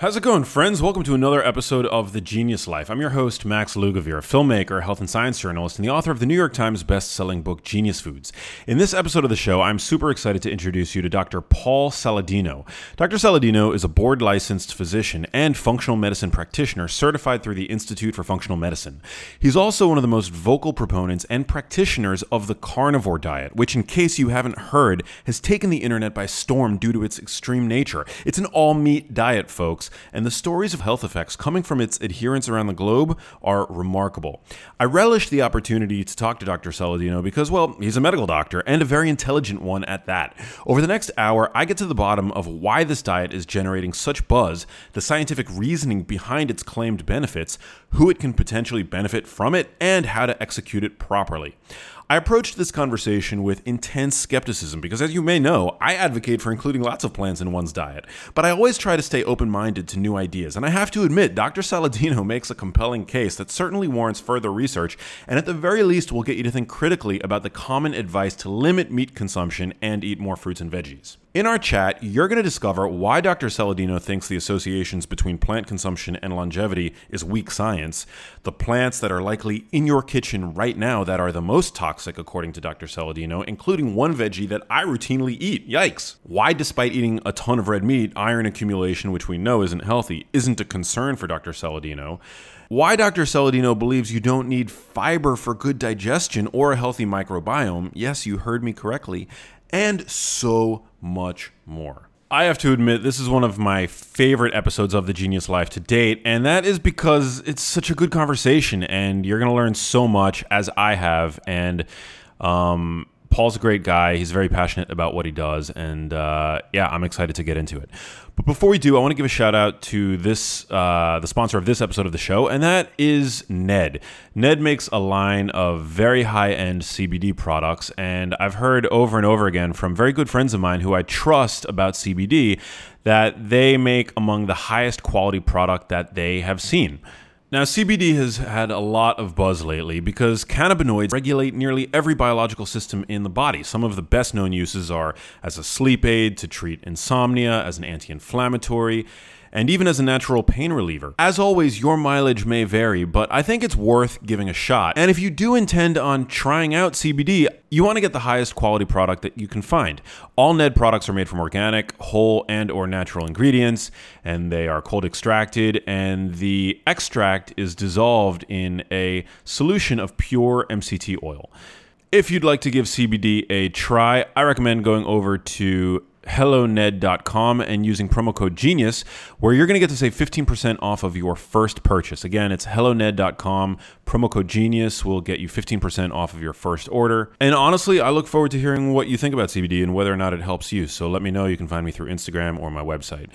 How's it going, friends? Welcome to another episode of The Genius Life. I'm your host, Max Lugavere, a filmmaker, health and science journalist, and the author of the New York Times best-selling book Genius Foods. In this episode of the show, I'm super excited to introduce you to Dr. Paul Saladino. Dr. Saladino is a board-licensed physician and functional medicine practitioner certified through the Institute for Functional Medicine. He's also one of the most vocal proponents and practitioners of the carnivore diet, which, in case you haven't heard, has taken the internet by storm due to its extreme nature. It's an all-meat diet, folks and the stories of health effects coming from its adherents around the globe are remarkable. I relish the opportunity to talk to Dr. Saladino because, well, he's a medical doctor and a very intelligent one at that. Over the next hour, I get to the bottom of why this diet is generating such buzz, the scientific reasoning behind its claimed benefits, who it can potentially benefit from it, and how to execute it properly. I approached this conversation with intense skepticism because, as you may know, I advocate for including lots of plants in one's diet. But I always try to stay open minded to new ideas, and I have to admit, Dr. Saladino makes a compelling case that certainly warrants further research, and at the very least will get you to think critically about the common advice to limit meat consumption and eat more fruits and veggies. In our chat, you're going to discover why Dr. Saladino thinks the associations between plant consumption and longevity is weak science, the plants that are likely in your kitchen right now that are the most toxic, according to Dr. Saladino, including one veggie that I routinely eat. Yikes. Why, despite eating a ton of red meat, iron accumulation, which we know isn't healthy, isn't a concern for Dr. Saladino why Dr. Saladino believes you don't need fiber for good digestion or a healthy microbiome. Yes, you heard me correctly. And so much more. I have to admit, this is one of my favorite episodes of The Genius Life to date, and that is because it's such a good conversation, and you're going to learn so much as I have. And um, Paul's a great guy. He's very passionate about what he does, and uh, yeah, I'm excited to get into it. But before we do, I want to give a shout out to this uh, the sponsor of this episode of the show, and that is Ned. Ned makes a line of very high end CBD products, and I've heard over and over again from very good friends of mine who I trust about CBD that they make among the highest quality product that they have seen. Now, CBD has had a lot of buzz lately because cannabinoids regulate nearly every biological system in the body. Some of the best known uses are as a sleep aid to treat insomnia, as an anti inflammatory, and even as a natural pain reliever. As always, your mileage may vary, but I think it's worth giving a shot. And if you do intend on trying out CBD, you want to get the highest quality product that you can find. All Ned products are made from organic, whole, and or natural ingredients, and they are cold extracted and the extract is dissolved in a solution of pure MCT oil. If you'd like to give CBD a try, I recommend going over to helloned.com and using promo code genius where you're going to get to save 15% off of your first purchase. Again it's helloned.com promo code genius will get you 15% off of your first order. And honestly i look forward to hearing what you think about cbd and whether or not it helps you. So let me know. You can find me through instagram or my website.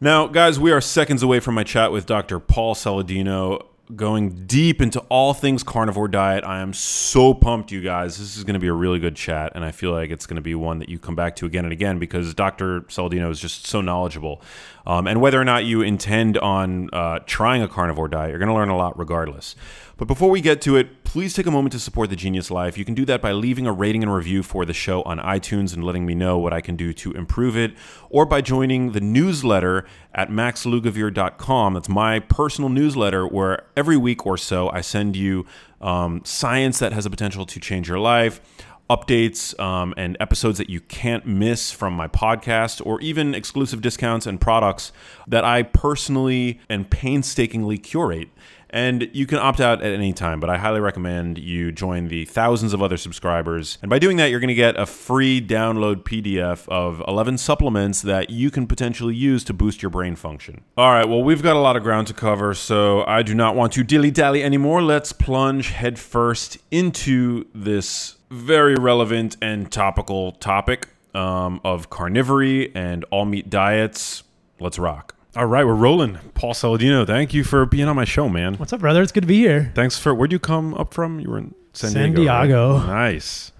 Now guys we are seconds away from my chat with dr paul saladino going deep into all things carnivore diet. I am so pumped, you guys. This is going to be a really good chat, and I feel like it's going to be one that you come back to again and again because Dr. Saladino is just so knowledgeable. Um, and whether or not you intend on uh, trying a carnivore diet, you're going to learn a lot regardless. But before we get to it, please take a moment to support the Genius Life. You can do that by leaving a rating and review for the show on iTunes and letting me know what I can do to improve it, or by joining the newsletter at maxlugavere.com. That's my personal newsletter where every week or so I send you um, science that has the potential to change your life updates um, and episodes that you can't miss from my podcast, or even exclusive discounts and products that I personally and painstakingly curate. And you can opt out at any time, but I highly recommend you join the thousands of other subscribers. And by doing that, you're going to get a free download PDF of 11 supplements that you can potentially use to boost your brain function. All right, well, we've got a lot of ground to cover, so I do not want to dilly dally anymore. Let's plunge headfirst into this very relevant and topical topic um, of carnivory and all meat diets. Let's rock. All right, we're rolling. Paul Saladino, thank you for being on my show, man. What's up, brother? It's good to be here. Thanks for where'd you come up from? You were in San, San Diego. Diego. right? Nice.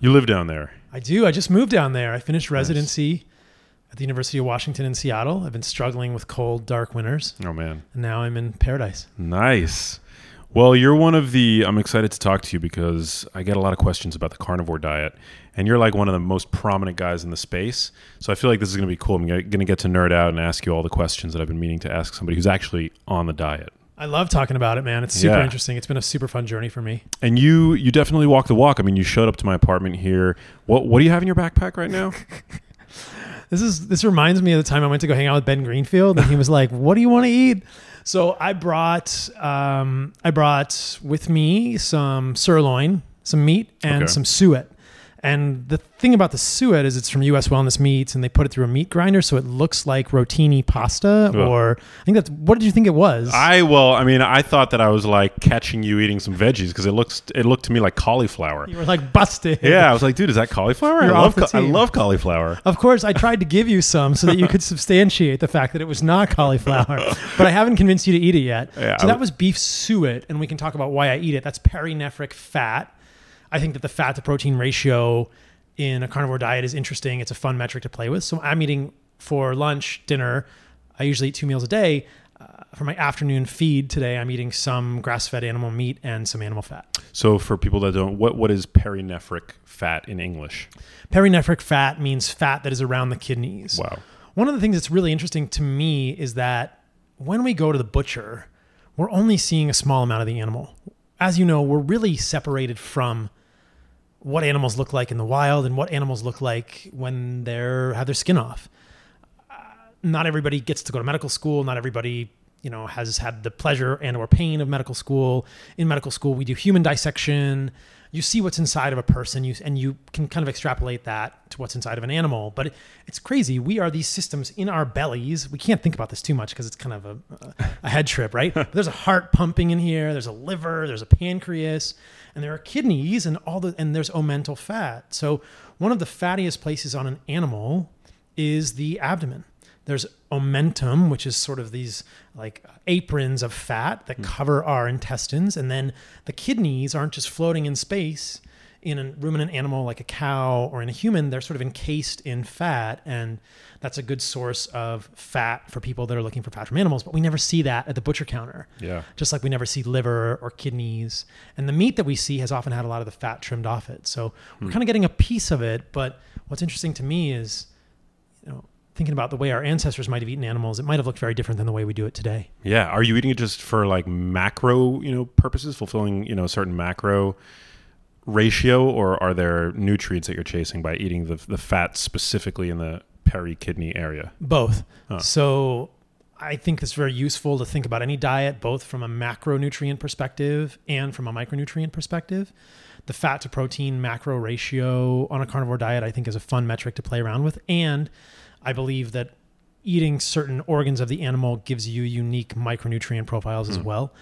You live down there. I do. I just moved down there. I finished residency at the University of Washington in Seattle. I've been struggling with cold, dark winters, Oh man. and now I'm in paradise. Nice. Well, you're one of the. I'm excited to talk to you because I get a lot of questions about the carnivore diet, and you're like one of the most prominent guys in the space. So I feel like this is going to be cool. I'm going to get to nerd out and ask you all the questions that I've been meaning to ask somebody who's actually on the diet. I love talking about it, man. It's super Yeah. interesting. It's been a super fun journey for me. And you, you definitely walk the walk. I mean, you showed up to my apartment here. What, what do you have in your backpack right now? This is this reminds me of the time I went to go hang out with Ben Greenfield, and he was like, "What do you want to eat?" So I brought um, I brought with me some sirloin, some meat, and Okay. some suet. And the thing about the suet is it's from U.S. Wellness Meats, and they put it through a meat grinder, so it looks like rotini pasta. Or I think that's what did you think it was? I well, I mean, I thought that I was like catching you eating some veggies because it looks, it looked to me like cauliflower. you were like busted. Yeah, I was like, dude, is that cauliflower? I You're love, off the I love cauliflower. Of course, I tried to give you some so that you could substantiate the fact that it was not cauliflower, but I haven't convinced you to eat it yet. Yeah, so I that was beef suet, and we can talk about why I eat it. That's perinephric fat. I think that the fat to protein ratio in a carnivore diet is interesting. It's a fun metric to play with. So I'm eating for lunch, dinner. I usually eat two meals a day. Uh, for my afternoon feed today, I'm eating some grass-fed animal meat and some animal fat. So for people that don't, what what is perinephric fat in English? Perinephric fat means fat that is around the kidneys. Wow. One of the things that's really interesting to me is that when we go to the butcher, we're only seeing a small amount of the animal. As you know, we're really separated from what animals look like in the wild and what animals look like when they're have their skin off. Uh, not everybody gets to go to medical school. Not everybody, you know, has had the pleasure and or pain of medical school. In medical school, we do human dissection. You see what's inside of a person, you and you can kind of extrapolate that to what's inside of an animal. But it, it's crazy. We are these systems in our bellies. We can't think about this too much because it's kind of a, a, a head trip, right? But there's a heart pumping in here. There's a liver. There's a pancreas, and there are kidneys, and all the and there's omental fat. So one of the fattiest places on an animal is the abdomen. There's omentum, which is sort of these like aprons of fat that hmm. cover our intestines. And then the kidneys aren't just floating in space in a ruminant animal like a cow or in a human. They're sort of encased in fat. And that's a good source of fat for people that are looking for fat from animals. But we never see that at the butcher counter Yeah. just like we never see liver or kidneys. And the meat that we see has often had a lot of the fat trimmed off it. So we're hmm. kind of getting a piece of it. But what's interesting to me is, thinking about the way our ancestors might have eaten animals, it might have looked very different than the way we do it today. Yeah. Are you eating it just for like macro, you know, purposes, fulfilling, you know, a certain macro ratio, or are there nutrients that you're chasing by eating the the fat specifically in the peri kidney area? Both. Huh. So I think it's very useful to think about any diet, both from a macronutrient perspective and from a micronutrient perspective. The fat to protein macro ratio on a carnivore diet, I think, is a fun metric to play around with. And I believe that eating certain organs of the animal gives you unique micronutrient profiles as well.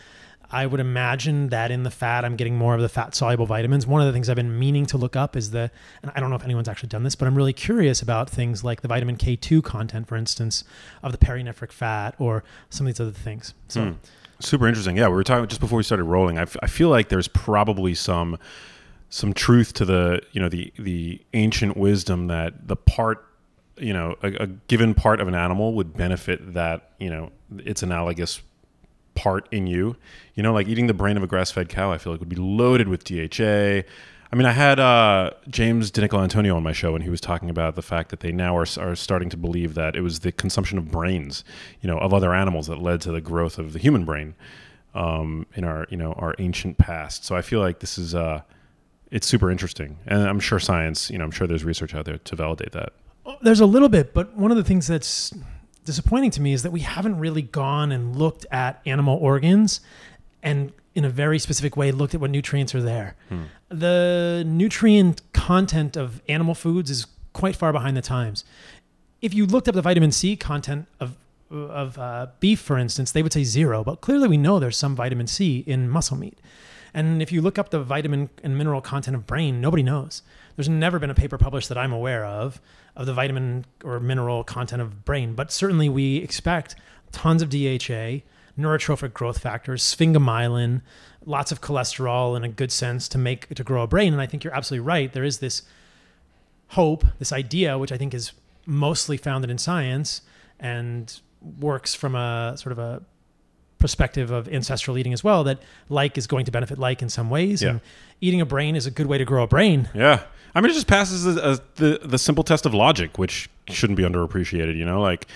I would imagine that in the fat, I'm getting more of the fat soluble vitamins. One of the things I've been meaning to look up is the, and I don't know if anyone's actually done this, but I'm really curious about things like the vitamin K2 content, for instance, of the perinephric fat or some of these other things. So, Hmm. Super interesting. Yeah, we were talking just before we started rolling. I, f- I feel like there's probably some some truth to the you know the the ancient wisdom that the part you know a, a given part of an animal would benefit that you know its analogous part in you. You know, like eating the brain of a grass-fed cow, I feel like would be loaded with DHA. I mean, I had uh, James DiNicolantonio on my show, and he was talking about the fact that they now are, are starting to believe that it was the consumption of brains, you know, of other animals that led to the growth of the human brain um, in our, you know, our ancient past. So I feel like this is, uh, it's super interesting, and I'm sure science, you know, I'm sure there's research out there to validate that. There's a little bit, but one of the things that's disappointing to me is that we haven't really gone and looked at animal organs and in a very specific way looked at what nutrients are there. The nutrient content of animal foods is quite far behind the times. If you looked up the vitamin C content of of uh, beef, for instance, they would say zero, but clearly we know there's some vitamin C in muscle meat. And if you look up the vitamin and mineral content of brain, nobody knows. There's never been a paper published that I'm aware of of the vitamin or mineral content of brain, but certainly we expect tons of DHA, neurotrophic growth factors, sphingomyelin, lots of cholesterol in a good sense to make to grow a brain. And I think you're absolutely right. There is this hope, this idea, which I think is mostly founded in science and works from a sort of a perspective of ancestral eating as well that like is going to benefit like in some ways Yeah. and eating a brain is a good way to grow a brain Yeah. I mean, it just passes as, as the the simple test of logic, which shouldn't be underappreciated. You know, like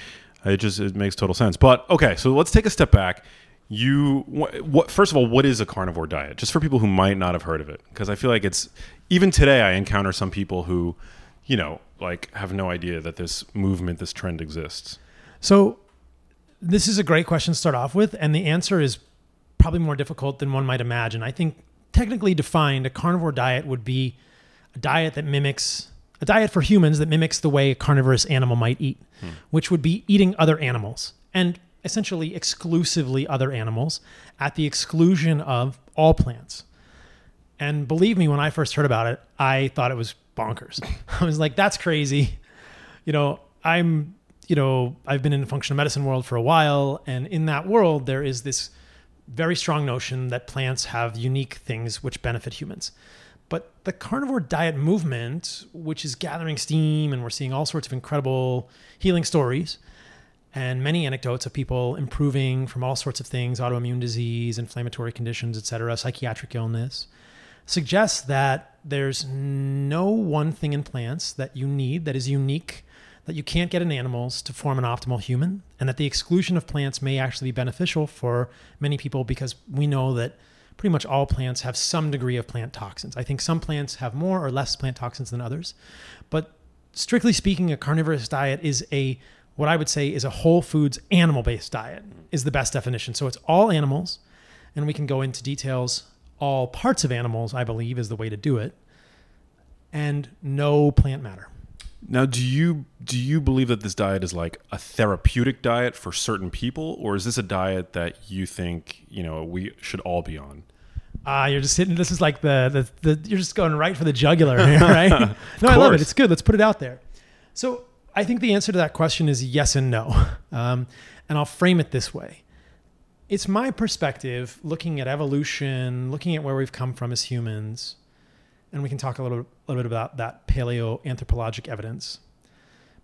it just it makes total sense. But okay, so let's take a step back. You what? First of all, what is a carnivore diet? Just for people who might not have heard of it, because I feel like it's even today. I encounter some people who, you know, like have no idea that this movement, this trend exists. So, this is a great question to start off with, and the answer is probably more difficult than one might imagine. I think, technically defined, a carnivore diet would be a diet that mimics a diet for humans that mimics the way a carnivorous animal might eat, which would be eating other animals and essentially exclusively other animals at the exclusion of all plants. And believe me, when I first heard about it, I thought it was bonkers. I was like, that's crazy. You know, I'm, you know, I've been in the functional medicine world for a while. And in that world, there is this very strong notion that plants have unique things which benefit humans. But the carnivore diet movement, which is gathering steam, and we're seeing all sorts of incredible healing stories and many anecdotes of people improving from all sorts of things autoimmune disease, inflammatory conditions, et cetera, psychiatric illness suggests that there's no one thing in plants that you need that is unique that you can't get in animals to form an optimal human and that the exclusion of plants may actually be beneficial for many people because we know that pretty much all plants have some degree of plant toxins. I think some plants have more or less plant toxins than others, but strictly speaking a carnivorous diet is a what I would say is a whole foods animal based diet is the best definition. So it's all animals and we can go into details all parts of animals, I believe, is the way to do it, and no plant matter. Now, do you do you believe that this diet is like a therapeutic diet for certain people, or is this a diet that you think you know we should all be on? Ah, you're just hitting. This is like the, the the you're just going right for the jugular here, right? no, I love it. It's good. Let's put it out there. So I think the answer to that question is yes and no, um, and I'll frame it this way. It's my perspective, looking at evolution, looking at where we've come from as humans, and we can talk a little, little bit about that paleoanthropologic evidence.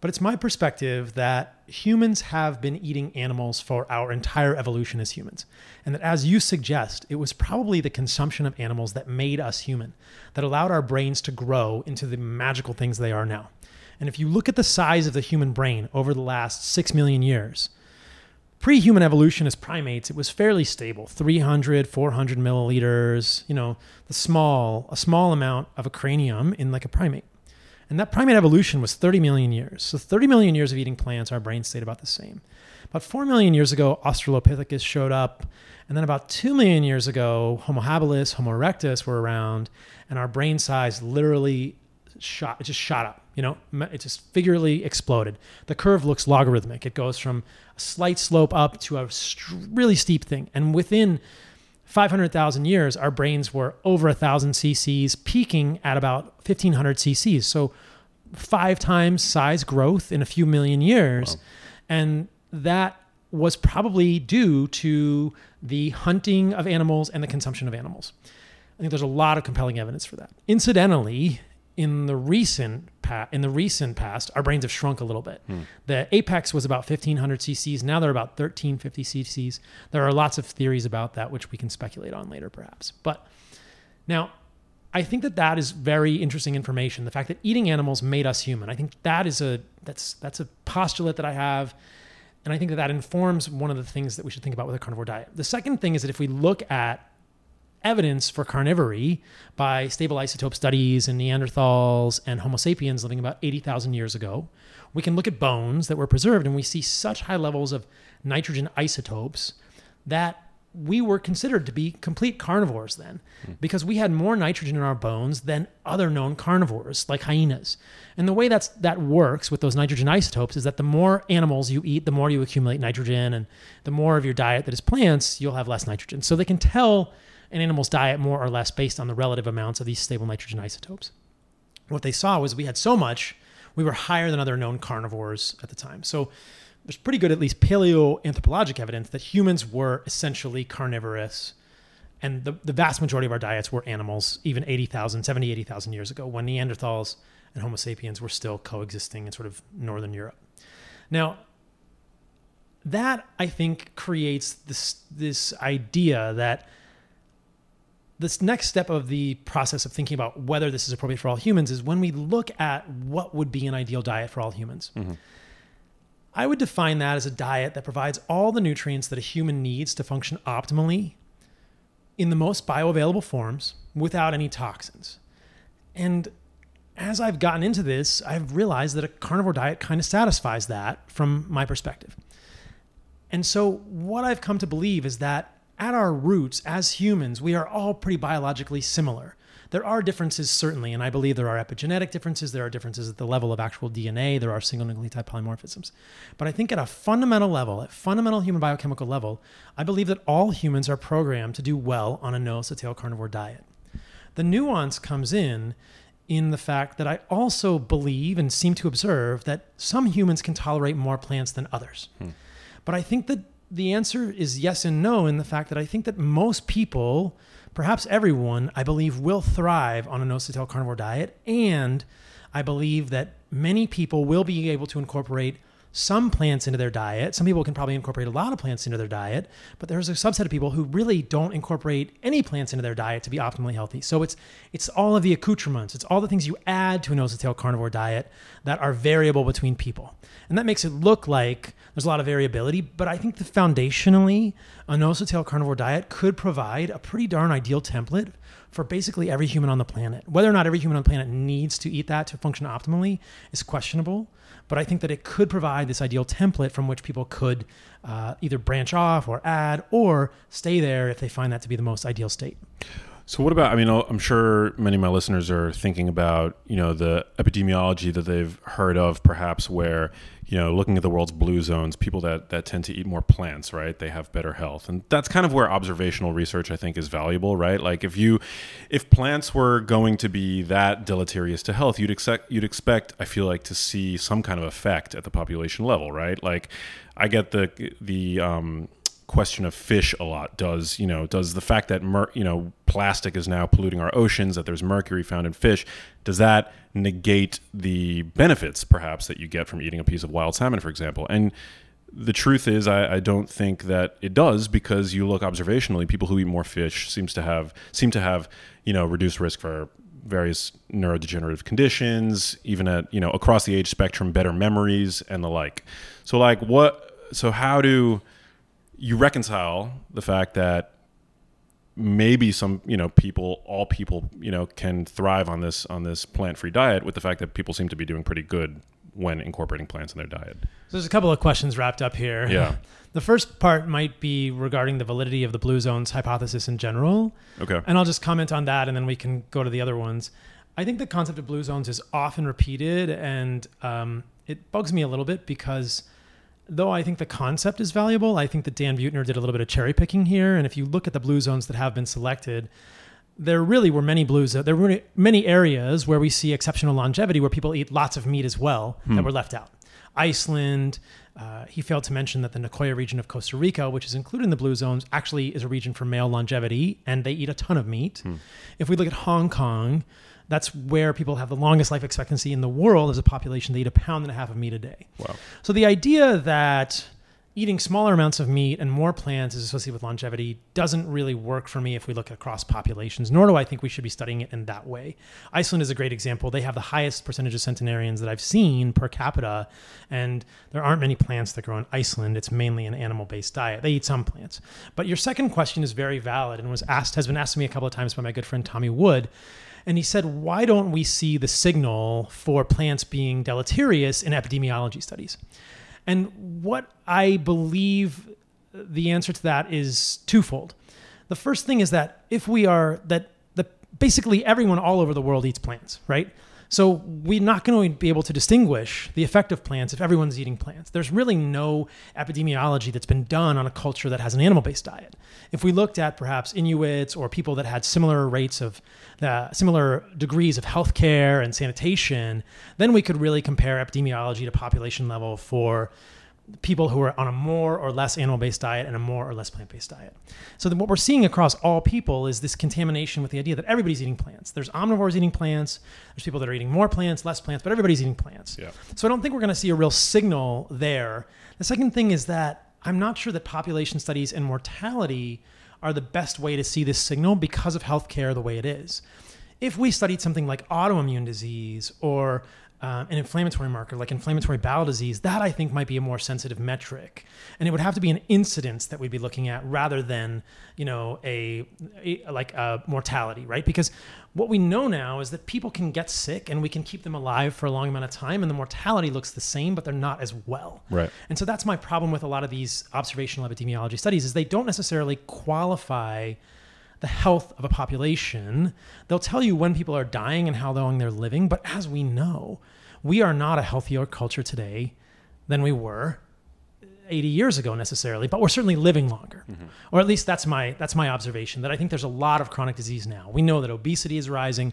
But it's my perspective that humans have been eating animals for our entire evolution as humans. And that, as you suggest, it was probably the consumption of animals that made us human, that allowed our brains to grow into the magical things they are now. And if you look at the size of the human brain over the last six million years, pre-human evolution as primates it was fairly stable. 300 400 milliliters you know the small a small amount of a cranium in like a primate. And that primate evolution was 30 million years. So 30 million years of eating plants our brains stayed about the same. About 4 million years ago australopithecus showed up. And then about 2 million years ago homo habilis homo erectus were around and our brain size literally shot it just shot up you know it just figuratively exploded. The curve looks logarithmic. It goes from a slight slope up to a really steep thing. And within 500,000 years our brains were over a thousand cc's peaking at about 1500 cc's so five times size growth in a few million years. And that was probably due to the hunting of animals and the consumption of animals. I think there's a lot of compelling evidence for that. Incidentally, in the recent pa- in the recent past, our brains have shrunk a little bit. Hmm. The apex was about 1500 cc's. Now they're about 1350 cc's. There are lots of theories about that, which we can speculate on later, perhaps. But now, I think that that is very interesting information. The fact that eating animals made us human. I think that is a that's that's a postulate that I have. And I think that that informs one of the things that we should think about with a carnivore diet. The second thing is that if we look at evidence for carnivory by stable isotope studies in Neanderthals and Homo sapiens living about 80,000 years ago. We can look at bones that were preserved and we see such high levels of nitrogen isotopes that we were considered to be complete carnivores then hmm. because we had more nitrogen in our bones than other known carnivores like hyenas. And the way that's that works with those nitrogen isotopes is that the more animals you eat, the more you accumulate nitrogen and the more of your diet that is plants, you'll have less nitrogen. So they can tell an animal's diet more or less based on the relative amounts of these stable nitrogen isotopes. What they saw was we had so much, we were higher than other known carnivores at the time. So there's pretty good, at least paleoanthropologic evidence that humans were essentially carnivorous. And the, the vast majority of our diets were animals, even 80,000, 70, 80,000 years ago, when Neanderthals and Homo sapiens were still coexisting in sort of northern Europe. Now, that I think creates this this idea that this next step of the process of thinking about whether this is appropriate for all humans is when we look at what would be an ideal diet for all humans. Mm-hmm. I would define that as a diet that provides all the nutrients that a human needs to function optimally in the most bioavailable forms without any toxins. And as I've gotten into this, I've realized that a carnivore diet kind of satisfies that from my perspective. And so, what I've come to believe is that at our roots, as humans, we are all pretty biologically similar. There are differences, certainly, and I believe there are epigenetic differences. There are differences at the level of actual DNA. There are single nucleotide polymorphisms. But I think at a fundamental level, at fundamental human biochemical level, I believe that all humans are programmed to do well on a nose to tail carnivore diet. The nuance comes in in the fact that I also believe and seem to observe that some humans can tolerate more plants than others. Hmm. But I think that the answer is yes and no in the fact that I think that most people, perhaps everyone, I believe will thrive on a nose to carnivore diet. And I believe that many people will be able to incorporate some plants into their diet. Some people can probably incorporate a lot of plants into their diet, but there's a subset of people who really don't incorporate any plants into their diet to be optimally healthy. So it's it's all of the accoutrements, it's all the things you add to a nose to tail carnivore diet that are variable between people. And that makes it look like there's a lot of variability, but I think that foundationally, a nose to tail carnivore diet could provide a pretty darn ideal template for basically every human on the planet. Whether or not every human on the planet needs to eat that to function optimally is questionable, but I think that it could provide this ideal template from which people could uh, either branch off or add or stay there if they find that to be the most ideal state. So what about? I mean, I'm sure many of my listeners are thinking about you know the epidemiology that they've heard of, perhaps where you know looking at the world's blue zones, people that that tend to eat more plants, right? They have better health, and that's kind of where observational research I think is valuable, right? Like if you if plants were going to be that deleterious to health, you'd expect you'd expect I feel like to see some kind of effect at the population level, right? Like I get the the um, question of fish a lot. Does you know does the fact that mer- you know plastic is now polluting our oceans that there's mercury found in fish does that negate the benefits perhaps that you get from eating a piece of wild salmon for example? And the truth is I, I don't think that it does because you look observationally people who eat more fish seems to have seem to have you know reduced risk for various neurodegenerative conditions even at you know across the age spectrum better memories and the like. So like what so how do you reconcile the fact that maybe some you know people all people you know can thrive on this on this plant-free diet with the fact that people seem to be doing pretty good when incorporating plants in their diet So there's a couple of questions wrapped up here. Yeah. The first part might be regarding the validity of the blue zones hypothesis in general. okay And I'll just comment on that and then we can go to the other ones. I think the concept of blue zones is often repeated and um, it bugs me a little bit because though I think the concept is valuable, I think that Dan Buettner did a little bit of cherry picking here. And if you look at the blue zones that have been selected, there really were many blues. There were many areas where we see exceptional longevity where people eat lots of meat as well that were left out. Iceland. Uh, he failed to mention that the Nicoya region of Costa Rica, which is included in the blue zones, actually is a region for male longevity, and they eat a ton of meat. If we look at Hong Kong, that's where people have the longest life expectancy in the world as a population. They eat a pound and a half of meat a day. wow So the idea that eating smaller amounts of meat and more plants is associated with longevity doesn't really work for me if we look across populations, nor do I think we should be studying it in that way. Iceland is a great example. They have the highest percentage of centenarians that I've seen per capita, and there aren't many plants that grow in Iceland. It's mainly an animal-based diet. They eat some plants. But your second question is very valid and was asked has been asked to me a couple of times by my good friend Tommy Wood. And he said, why don't we see the signal for plants being deleterious in epidemiology studies? And what I believe the answer to that is twofold. The first thing is that if we are that the basically everyone all over the world eats plants, right? So we're not going to be able to distinguish the effect of plants if everyone's eating plants. There's really no epidemiology that's been done on a culture that has an animal-based diet. If we looked at perhaps Inuits or people that had similar rates of uh, similar degrees of healthcare and sanitation, then we could really compare epidemiology to population level for people who are on a more or less animal-based diet and a more or less plant-based diet. So then what we're seeing across all people is this contamination with the idea that everybody's eating plants. There's omnivores eating plants. There's people that are eating more plants, less plants, but everybody's eating plants. Yeah. So I don't think we're going to see a real signal there. The second thing is that I'm not sure that population studies and mortality are the best way to see this signal because of healthcare the way it is. If we studied something like autoimmune disease or um, an inflammatory marker like inflammatory bowel disease, that I think might be a more sensitive metric, and it would have to be an incidence that we'd be looking at rather than you know a, a like a mortality, right? Because what we know now is that people can get sick and we can keep them alive for a long amount of time, and the mortality looks the same, but they're not as well. Right. And so that's my problem with a lot of these observational epidemiology studies is they don't necessarily qualify the health of a population. They'll tell you when people are dying and how long they're living, but as we know, we are not a healthier culture today than we were 80 years ago necessarily, but we're certainly living longer. Mm-hmm. Or at least that's my that's my observation that I think there's a lot of chronic disease now. We know that obesity is rising,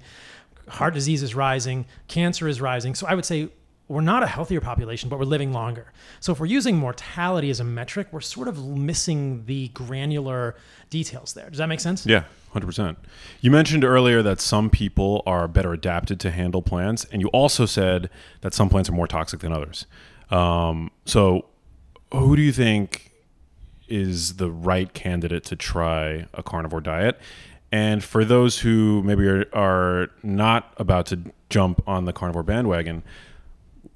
heart disease is rising, cancer is rising. So I would say we're not a healthier population, but we're living longer. So if we're using mortality as a metric, we're sort of missing the granular details there. Does that make sense? Yeah, 100%. You mentioned earlier that some people are better adapted to handle plants, and you also said that some plants are more toxic than others. Um, so who do you think is the right candidate to try a carnivore diet? And for those who maybe are, are not about to jump on the carnivore bandwagon,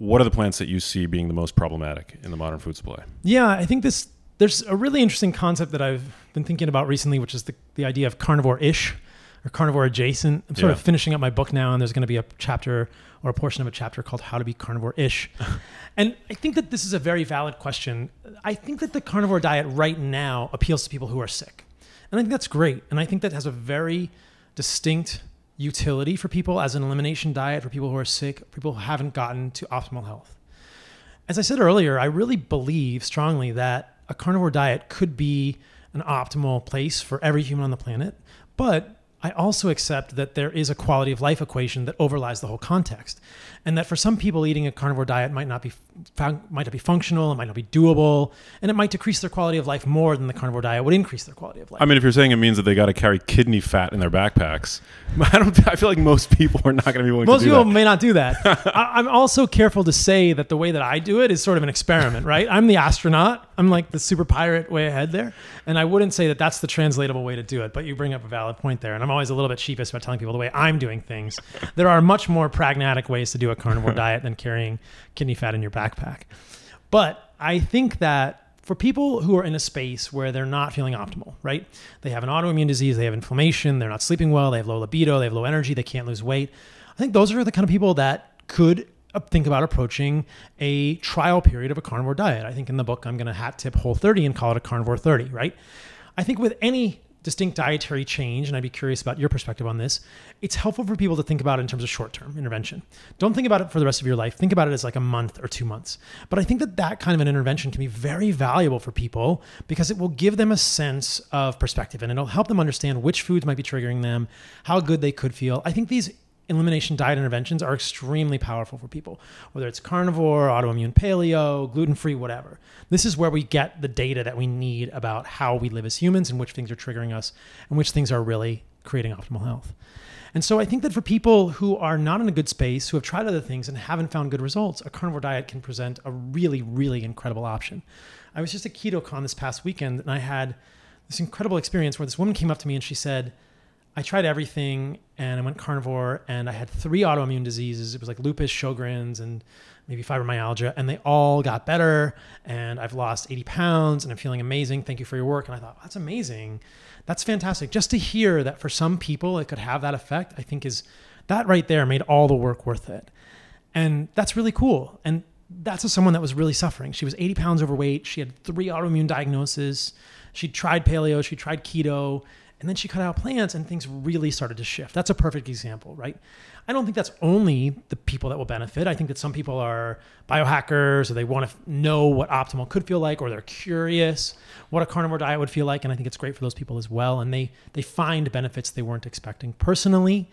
what are the plants that you see being the most problematic in the modern food supply? Yeah, I think this there's a really interesting concept that I've been thinking about recently, which is the, the idea of carnivore-ish or carnivore adjacent. I'm sort yeah. of finishing up my book now, and there's going to be a chapter or a portion of a chapter called How to Be Carnivore-ish. and I think that this is a very valid question. I think that the carnivore diet right now appeals to people who are sick. And I think that's great. And I think that has a very distinct utility for people as an elimination diet for people who are sick, people who haven't gotten to optimal health. As I said earlier, I really believe strongly that a carnivore diet could be an optimal place for every human on the planet, but I also accept that there is a quality of life equation that overlies the whole context, and that for some people, eating a carnivore diet might not be might not be functional, it might not be doable, and it might decrease their quality of life more than the carnivore diet would increase their quality of life. I mean, if you're saying it means that they got to carry kidney fat in their backpacks, I don't. I feel like most people are not going to be willing. Most people may not do that. I, I'm also careful to say that the way that I do it is sort of an experiment, right? I'm the astronaut. I'm like the super pirate way ahead there, and I wouldn't say that that's the translatable way to do it. But you bring up a valid point there, and I'm always a little bit sheepish about telling people the way I'm doing things. There are much more pragmatic ways to do a carnivore diet than carrying kidney fat in your backpack. But I think that for people who are in a space where they're not feeling optimal, right? They have an autoimmune disease, they have inflammation, they're not sleeping well, they have low libido, they have low energy, they can't lose weight. I think those are the kind of people that could uh, think about approaching a trial period of a carnivore diet. I think in the book I'm going to hat tip Whole 30 and call it a carnivore 30, right? I think with any distinct dietary change, and I'd be curious about your perspective on this, it's helpful for people to think about it in terms of short term intervention. Don't think about it for the rest of your life. Think about it as like a month or two months. But I think that that kind of an intervention can be very valuable for people because it will give them a sense of perspective and it'll help them understand which foods might be triggering them, how good they could feel. I think these elimination diet interventions are extremely powerful for people, whether it's carnivore, autoimmune, paleo, gluten free, whatever. This is where we get the data that we need about how we live as humans and which things are triggering us and which things are really creating optimal health. And so I think that for people who are not in a good space, who have tried other things and haven't found good results, a carnivore diet can present a really, really incredible option. I was just at KetoCon this past weekend and I had this incredible experience where this woman came up to me and she said, I tried everything and I went carnivore and I had three autoimmune diseases. It was like lupus, Sjogren's, and maybe fibromyalgia, and they all got better. And I've lost 80 pounds and I'm feeling amazing. Thank you for your work. And I thought, that's amazing. That's fantastic. Just to hear that for some people it could have that effect, I think is that right there made all the work worth it. And that's really cool. And that's someone that was really suffering. She was 80 pounds overweight. She had three autoimmune diagnoses. She tried paleo, she tried keto and then she cut out plants and things really started to shift. That's a perfect example, right? I don't think that's only the people that will benefit. I think that some people are biohackers or they want to know what optimal could feel like or they're curious what a carnivore diet would feel like and I think it's great for those people as well and they they find benefits they weren't expecting. Personally,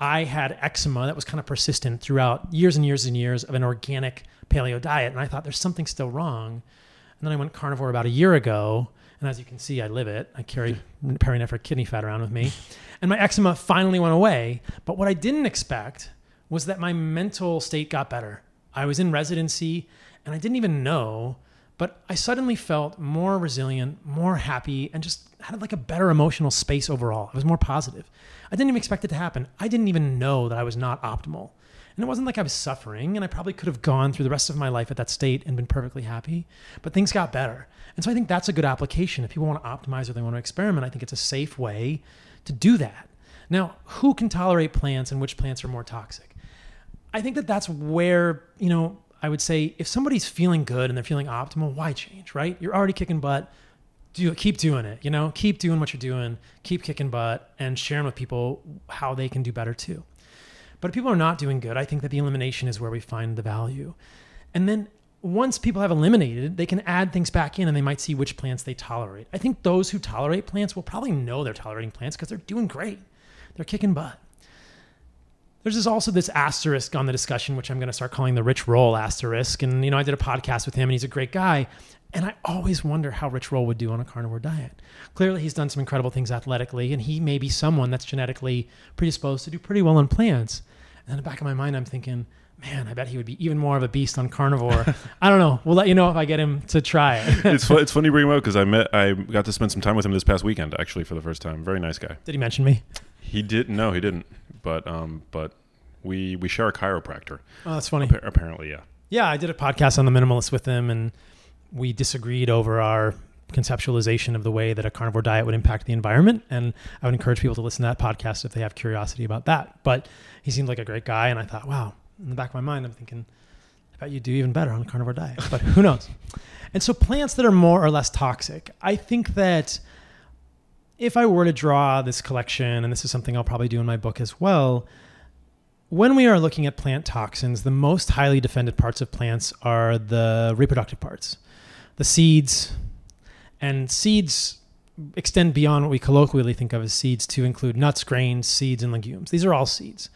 I had eczema that was kind of persistent throughout years and years and years of an organic paleo diet and I thought there's something still wrong. And then I went carnivore about a year ago and as you can see, I live it. I carry perinephric kidney fat around with me. And my eczema finally went away. But what I didn't expect was that my mental state got better. I was in residency and I didn't even know, But I suddenly felt more resilient, more happy, and just had like a better emotional space overall. I was more positive. I didn't even expect it to happen. I didn't even know that I was not optimal. And it wasn't like I was suffering, and I probably could have gone through the rest of my life at that state and been perfectly happy. But things got better. And so I think that's a good application. If people want to optimize or they want to experiment, I think it's a safe way to do that. Now, who can tolerate plants and which plants are more toxic? I think that that's where, you know, I would say if somebody's feeling good and they're feeling optimal, why change, right? You're already kicking butt. Do keep doing it, you know, keep doing what you're doing, keep kicking butt and sharing with people how they can do better too. But if people are not doing good, I think that the elimination is where we find the value. And then once people have eliminated, they can add things back in and they might see which plants they tolerate. I think those who tolerate plants will probably know they're tolerating plants because they're doing great. They're kicking butt. There's also this asterisk on the discussion, which I'm going to start calling the Rich Roll asterisk. And, you know, I did a podcast with him and he's a great guy. And I always wonder how Rich Roll would do on a carnivore diet. Clearly, he's done some incredible things athletically, and he may be someone that's genetically predisposed to do pretty well on plants. And in the back of my mind, I'm thinking, man, I bet he would be even more of a beast on carnivore. I don't know. We'll let you know if I get him to try it. it's fu- it's funny you bring him up because I met I got to spend some time with him this past weekend actually for the first time. Very nice guy. Did he mention me? He did. No, he didn't. But um, but we we share a chiropractor. Oh, that's funny. Appa- apparently, yeah. Yeah, I did a podcast on the minimalist with him, and we disagreed over our conceptualization of the way that a carnivore diet would impact the environment. And I would encourage people to listen to that podcast if they have curiosity about that. But he seemed like a great guy, and I thought, wow. In the back of my mind, I'm thinking, I bet you do even better on a carnivore diet. But who knows? And so, plants that are more or less toxic, I think that if I were to draw this collection, and this is something I'll probably do in my book as well, when we are looking at plant toxins, the most highly defended parts of plants are the reproductive parts, the seeds, and seeds extend beyond what we colloquially think of as seeds to include nuts, grains, seeds, and legumes. These are all seeds.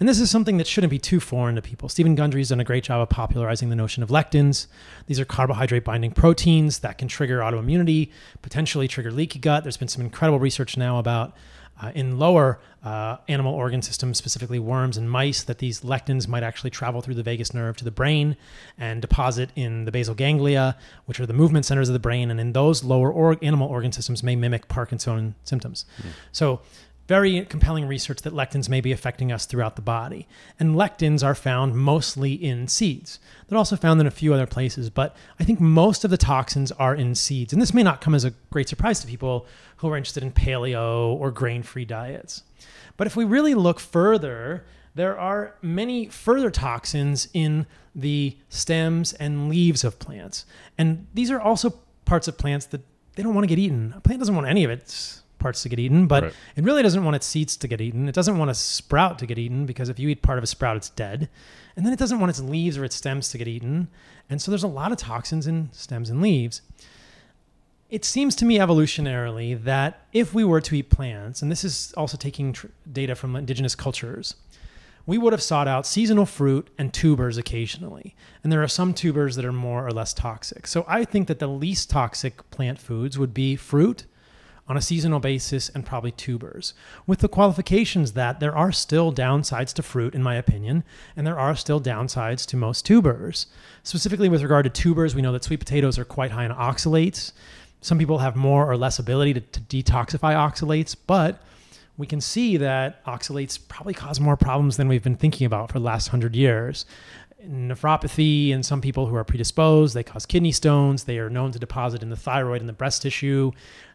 And this is something that shouldn't be too foreign to people. Steven Gundry's done a great job of popularizing the notion of lectins. These are carbohydrate binding proteins that can trigger autoimmunity, potentially trigger leaky gut. There's been some incredible research now about uh, in lower uh, animal organ systems, specifically worms and mice, that these lectins might actually travel through the vagus nerve to the brain and deposit in the basal ganglia, which are the movement centers of the brain. And in those lower animal organ systems, may mimic Parkinson symptoms. Mm. So very compelling research that lectins may be affecting us throughout the body. And lectins are found mostly in seeds. They're also found in a few other places, but I think most of the toxins are in seeds. And this may not come as a great surprise to people who are interested in paleo or grain free diets. But if we really look further, there are many further toxins in the stems and leaves of plants. And these are also parts of plants that they don't want to get eaten. A plant doesn't want any of it parts to get eaten, but right. it really doesn't want its seeds to get eaten. It doesn't want a sprout to get eaten because if you eat part of a sprout, it's dead. And then it doesn't want its leaves or its stems to get eaten. And so there's a lot of toxins in stems and leaves. It seems to me evolutionarily that if we were to eat plants, and this is also taking tr- data from indigenous cultures, we would have sought out seasonal fruit and tubers occasionally. And there are some tubers that are more or less toxic. So I think that the least toxic plant foods would be fruit on a seasonal basis and probably tubers, with the qualifications that there are still downsides to fruit, in my opinion, and there are still downsides to most tubers. Specifically, with regard to tubers, we know that sweet potatoes are quite high in oxalates. Some people have more or less ability to, to detoxify oxalates, but we can see that oxalates probably cause more problems than we've been thinking about for the last hundred years nephropathy in some people who are predisposed. They cause kidney stones. They are known to deposit in the thyroid and the breast tissue.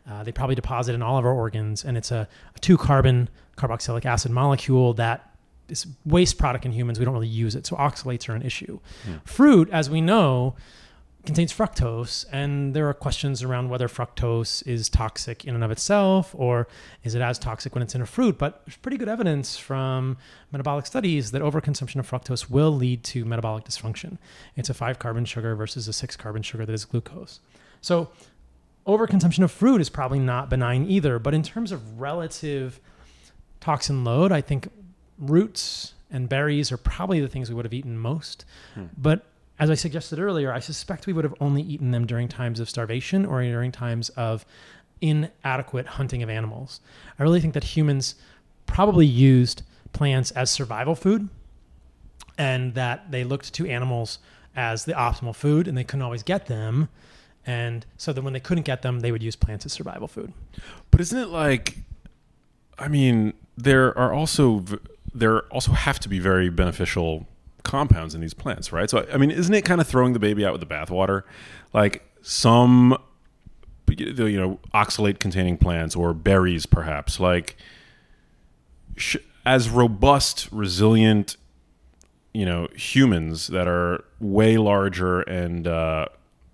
Uh, they probably deposit in all of our organs. And it's a, a two carbon carboxylic acid molecule that is waste product in humans. We don't really use it. So oxalates are an issue. Yeah. Hmm. Fruit, as we know, contains fructose, and there are questions around whether fructose is toxic in and of itself, or is it as toxic when it's in a fruit. But there's pretty good evidence from metabolic studies that overconsumption of fructose will lead to metabolic dysfunction. It's a five carbon sugar versus a six carbon sugar that is glucose. So overconsumption of fruit is probably not benign either. But in terms of relative toxin load, I think roots and berries are probably the things we would have eaten most. Hmm. But as I suggested earlier, I suspect we would have only eaten them during times of starvation or during times of inadequate hunting of animals. I really think that humans probably used plants as survival food and that they looked to animals as the optimal food, and they couldn't always get them. And so then when they couldn't get them, they would use plants as survival food. But isn't it like, I mean, there are also there also have to be very beneficial compounds in these plants, right? So I mean, isn't it kind of throwing the baby out with the bathwater? Like some, you know, oxalate containing plants or berries, perhaps, like sh- as robust, resilient, you know, humans that are way larger and uh,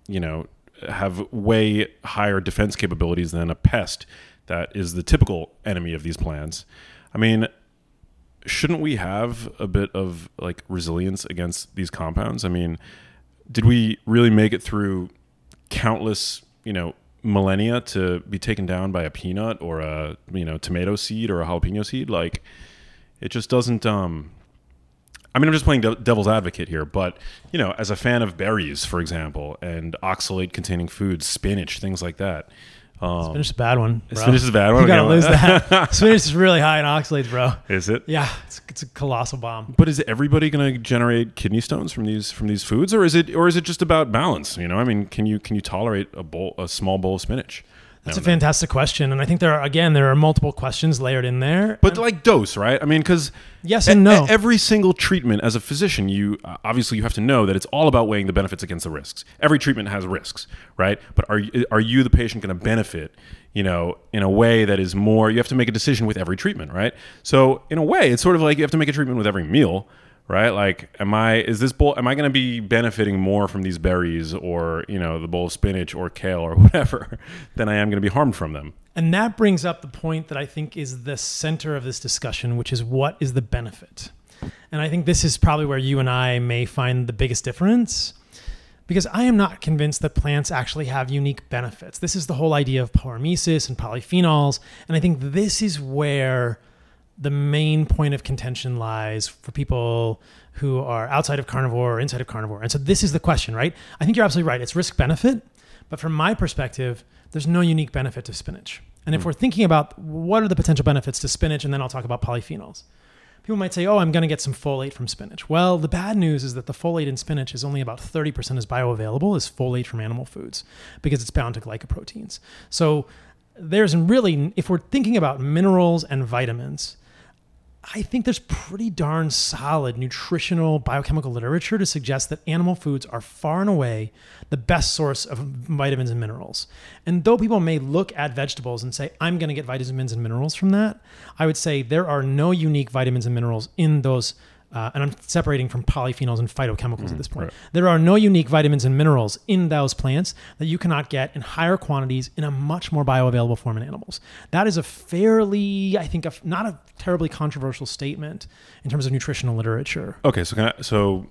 you know have way higher defense capabilities than a pest that is the typical enemy of these plants. I mean, shouldn't we have a bit of like resilience against these compounds? I mean, did we really make it through countless, you know, millennia to be taken down by a peanut or a, you know, tomato seed or a jalapeno seed? Like it just doesn't um I mean, I'm just playing de- devil's advocate here, but you know, as a fan of berries, for example, and oxalate-containing foods, spinach, things like that. Um, Spinach is a bad one. bro. spinach is a bad one. You gotta lose that. Spinach is really high in oxalates, bro. Is it? Yeah, it's, it's a colossal bomb. But is everybody going to generate kidney stones from these from these foods, or is it or is it just about balance? You know, I mean, can you can you tolerate a bowl a small bowl of spinach? That's a then? fantastic question, and I think there are again there are multiple questions layered in there. But like dose, right? I mean, because yes and no. every single treatment as a physician, you uh, obviously you have to know that it's all about weighing the benefits against the risks. Every treatment has risks, right? But are are you the patient going to benefit? You know, in a way that is more. You have to make a decision with every treatment, right? So in a way, it's sort of like you have to make a treatment with every meal. Right, like, am I is this bowl? Am I going to be benefiting more from these berries, or you know, the bowl of spinach or kale or whatever, than I am going to be harmed from them? And that brings up the point that I think is the center of this discussion, which is what is the benefit? And I think this is probably where you and I may find the biggest difference because I am not convinced that plants actually have unique benefits. This is the whole idea of hormesis and polyphenols. And I think this is where the main point of contention lies for people who are outside of carnivore or inside of carnivore. And so this is the question, right? I think you're absolutely right. It's risk benefit. But from my perspective, there's no unique benefit to spinach. And if hmm. we're thinking about what are the potential benefits to spinach, and then I'll talk about polyphenols. People might say, oh, I'm going to get some folate from spinach. Well, the bad news is that the folate in spinach is only about 30% as bioavailable as folate from animal foods because it's bound to glycoproteins. So there's really, if we're thinking about minerals and vitamins, I think there's pretty darn solid nutritional biochemical literature to suggest that animal foods are far and away the best source of vitamins and minerals. And though people may look at vegetables and say, I'm going to get vitamins and minerals from that, I would say there are no unique vitamins and minerals in those. Uh, and I'm separating from polyphenols and phytochemicals at this point. right. There are no unique vitamins and minerals in those plants that you cannot get in higher quantities in a much more bioavailable form in animals. That is a fairly, I think, a, not a terribly controversial statement in terms of nutritional literature. Okay, so can I, so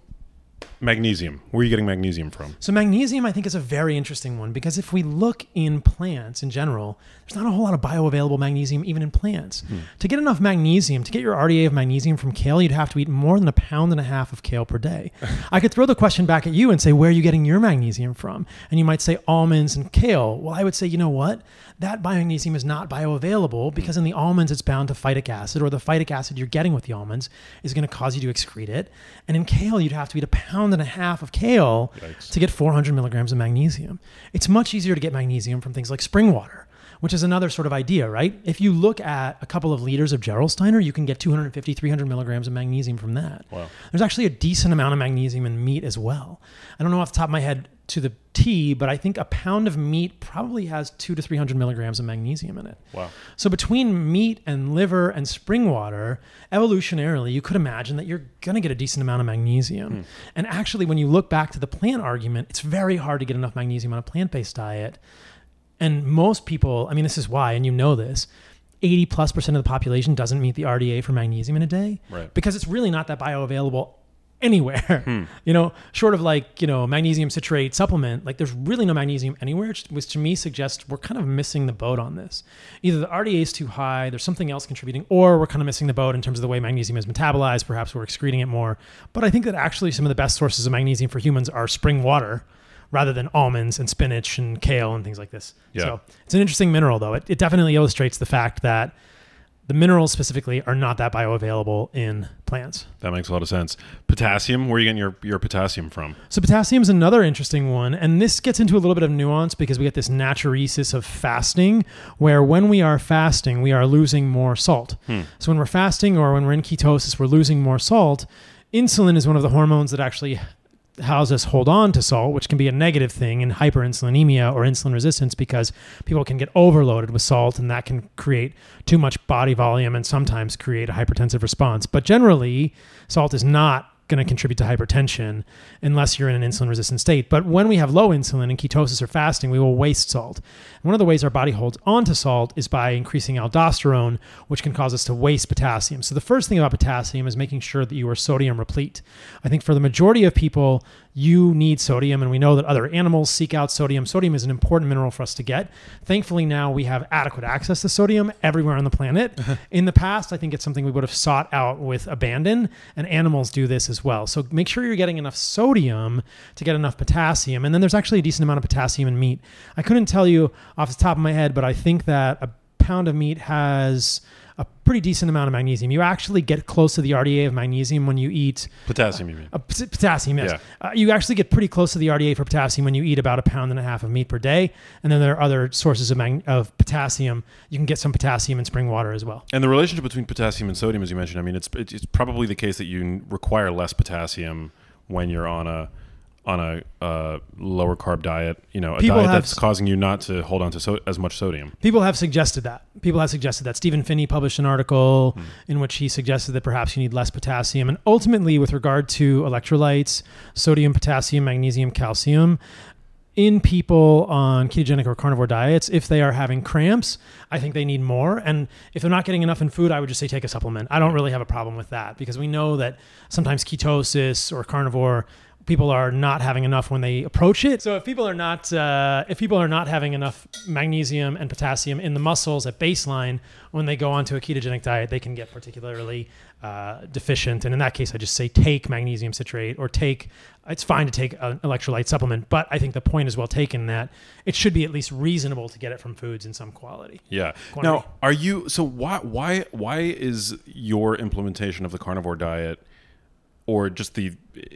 magnesium. Where are you getting magnesium from? So magnesium, I think, is a very interesting one because if we look in plants in general, there's not a whole lot of bioavailable magnesium even in plants. Hmm. To get enough magnesium, to get your RDA of magnesium from kale, you'd have to eat more than a pound and a half of kale per day. I could throw the question back at you and say, where are you getting your magnesium from? And you might say almonds and kale. Well, I would say, you know what? That magnesium is not bioavailable hmm. because in the almonds it's bound to phytic acid, or the phytic acid you're getting with the almonds is going to cause you to excrete it. And in kale, you'd have to eat a pound and a half of kale Yikes. to get 400 milligrams of magnesium. It's much easier to get magnesium from things like spring water, which is another sort of idea, right? If you look at a couple of liters of Gerolsteiner, you can get 250, 300 milligrams of magnesium from that. Wow. There's actually a decent amount of magnesium in meat as well. I don't know off the top of my head to the T, but I think a pound of meat probably has two to 300 milligrams of magnesium in it. Wow. So between meat and liver and spring water, evolutionarily, you could imagine that you're going to get a decent amount of magnesium. Hmm. And actually, when you look back to the plant argument, it's very hard to get enough magnesium on a plant-based diet. And most people, I mean, this is why, and you know this, 80 plus percent of the population doesn't meet the RDA for magnesium in a day Right. because it's really not that bioavailable anywhere. Hmm. You know, short of like, you know, magnesium citrate supplement, like there's really no magnesium anywhere, which- which to me suggests we're kind of missing the boat on this. Either the RDA is too high, there's something else contributing, or we're kind of missing the boat in terms of the way magnesium is metabolized. Perhaps we're excreting it more. But I think that actually some of the best sources of magnesium for humans are spring water rather than almonds and spinach and kale and things like this. Yeah. So it's an interesting mineral, though. It, it definitely illustrates the fact that the minerals specifically are not that bioavailable in plants. That makes a lot of sense. Potassium, where are you getting your, your potassium from? So potassium is another interesting one, and this gets into a little bit of nuance because we get this natriuresis of fasting, where when we are fasting, we are losing more salt. Hmm. So when we're fasting or when we're in ketosis, we're losing more salt. Insulin is one of the hormones that actually houses us hold on to salt, which can be a negative thing in hyperinsulinemia or insulin resistance because people can get overloaded with salt and that can create too much body volume and sometimes create a hypertensive response. But generally, salt is not going to contribute to hypertension unless you're in an insulin resistant state. But when we have low insulin and ketosis or fasting, we will waste salt. And one of the ways our body holds onto salt is by increasing aldosterone, which can cause us to waste potassium. So the first thing about potassium is making sure that you are sodium replete. I think for the majority of people, you need sodium, and we know that other animals seek out sodium. Sodium is an important mineral for us to get. Thankfully, now we have adequate access to sodium everywhere on the planet. In the past, I think it's something we would have sought out with abandon, and animals do this as well. So make sure you're getting enough sodium to get enough potassium. And then there's actually a decent amount of potassium in meat. I couldn't tell you off the top of my head, but I think that a pound of meat has a pretty decent amount of magnesium. You actually get close to the RDA of magnesium when you eat Potassium, you mean? uh, p- potassium, yes. Yeah. Uh, you actually get pretty close to the RDA for potassium when you eat about a pound and a half of meat per day. And then there are other sources of, mag- of potassium. You can get some potassium in spring water as well. And the relationship between potassium and sodium, as you mentioned, I mean, it's it's probably the case that you require less potassium when you're on a on a uh, lower carb diet. You know, a People diet have that's s- causing you not to hold on to so, as much sodium. People have suggested that. People have suggested that. Stephen Phinney published an article Hmm. in which he suggested that perhaps you need less potassium. And ultimately, with regard to electrolytes, sodium, potassium, magnesium, calcium, in people on ketogenic or carnivore diets, if they are having cramps, I think they need more. And if they're not getting enough in food, I would just say take a supplement. I don't really have a problem with that because we know that sometimes ketosis or carnivore people are not having enough when they approach it. So if people are not uh, if people are not having enough magnesium and potassium in the muscles at baseline when they go onto a ketogenic diet, they can get particularly uh, deficient. And in that case, I just say take magnesium citrate or take. It's fine to take an electrolyte supplement, but I think the point is well taken that it should be at least reasonable to get it from foods in some quality. Yeah. Quantity. Now, are you so why why why is your implementation of the carnivore diet or just the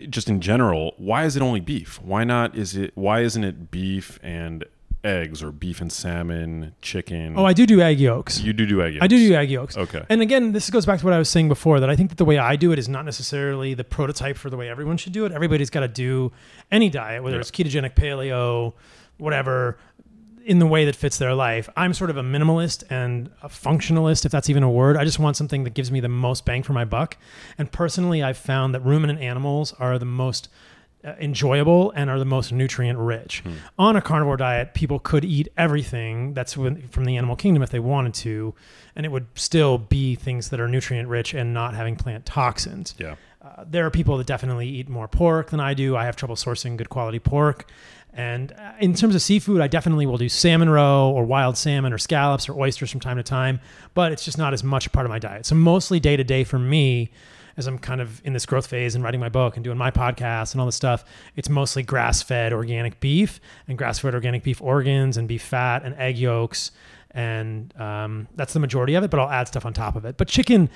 just in general, why is it only beef? Why not is it why isn't it beef and eggs or beef and salmon, chicken? Oh, I do do egg yolks. you do do egg. Yolks. I do do egg yolks. Okay. And again, this goes back to what I was saying before that I think that the way I do it is not necessarily the prototype for the way everyone should do it. Everybody's got to do any diet, whether Yeah. it's ketogenic, paleo, whatever, in the way that fits their life. I'm sort of a minimalist and a functionalist, if that's even a word. I just want something that gives me the most bang for my buck. And personally, I've found that ruminant animals are the most uh, enjoyable and are the most nutrient rich. On a carnivore diet, people could eat everything that's from the animal kingdom if they wanted to, and it would still be things that are nutrient rich and not having plant toxins. Yeah. Uh, there are people that definitely eat more pork than I do. I have trouble sourcing good quality pork. And uh, in terms of seafood, I definitely will do salmon roe or wild salmon or scallops or oysters from time to time, but it's just not as much a part of my diet. So mostly day to day for me, as I'm kind of in this growth phase and writing my book and doing my podcast and all this stuff, it's mostly grass fed organic beef and grass fed organic beef organs and beef fat and egg yolks. And um, that's the majority of it, but I'll add stuff on top of it. But chicken,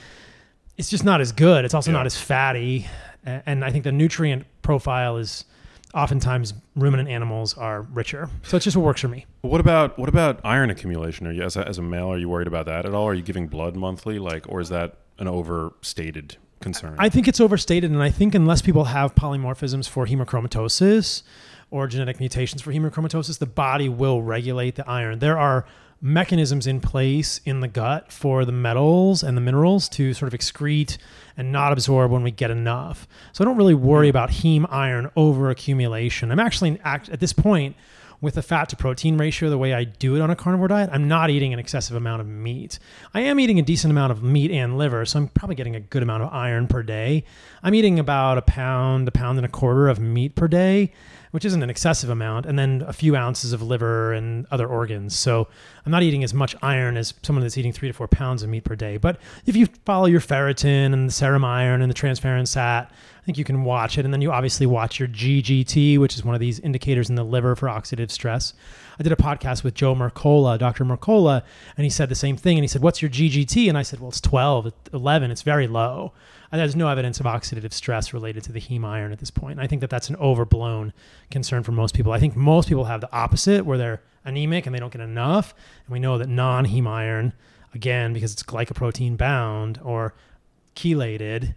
it's just not as good. It's also Yeah. not as fatty, and I think the nutrient profile is oftentimes ruminant animals are richer. So it's just what works for me. What about what about iron accumulation? Are you as a, as a male are you worried about that at all? Are you giving blood monthly like or is that an overstated concern? I think it's overstated, and I think unless people have polymorphisms for hemochromatosis or genetic mutations for hemochromatosis, the body will regulate the iron. There are mechanisms in place in the gut for the metals and the minerals to sort of excrete and not absorb when we get enough. So I don't really worry hmm. about heme iron over accumulation. I'm actually act, at this point with the fat to protein ratio the way I do it on a carnivore diet, I'm not eating an excessive amount of meat. I am eating a decent amount of meat and liver, so I'm probably getting a good amount of iron per day. I'm eating about a pound, a pound and a quarter of meat per day, which isn't an excessive amount, and then a few ounces of liver and other organs. So I'm not eating as much iron as someone that's eating three to four pounds of meat per day. But if you follow your ferritin and the serum iron and the transferrin sat, I think you can watch it, and then you obviously watch your GGT, which is one of these indicators in the liver for oxidative stress. I did a podcast with Joe Mercola, Dr. Mercola, and he said the same thing. And he said, "What's your GGT?" And I said, "Well, it's 12, 11. It's very low." And there's no evidence of oxidative stress related to the heme iron at this point. And I think that that's an overblown concern for most people. I think most people have the opposite, where they're anemic and they don't get enough. And we know that non-heme iron, again, because it's glycoprotein bound or chelated,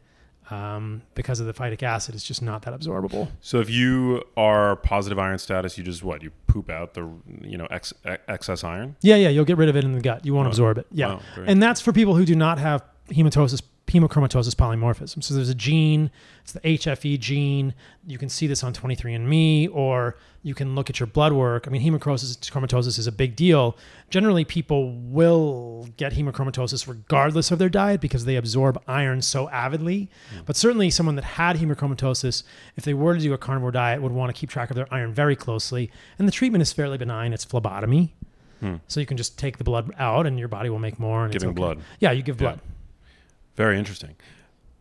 um, because of the phytic acid, it's just not that absorbable. So if you are positive iron status, you just what you poop out the you know ex- excess iron. Yeah, yeah, you'll get rid of it in the gut. You won't Oh. absorb it. Yeah, great. and that's for people who do not have hematosis hemochromatosis polymorphism. So there's a gene, it's the HFE gene. You can see this on 23andMe, or you can look at your blood work. I mean, hemochromatosis is a big deal. Generally, people will get hemochromatosis regardless of their diet because they absorb iron so avidly. But certainly, someone that had hemochromatosis, if they were to do a carnivore diet, would want to keep track of their iron very closely. And the treatment is fairly benign. It's phlebotomy. Hmm. So you can just take the blood out, and your body will make more. And it's Giving okay. blood. Yeah, you give blood. Very interesting.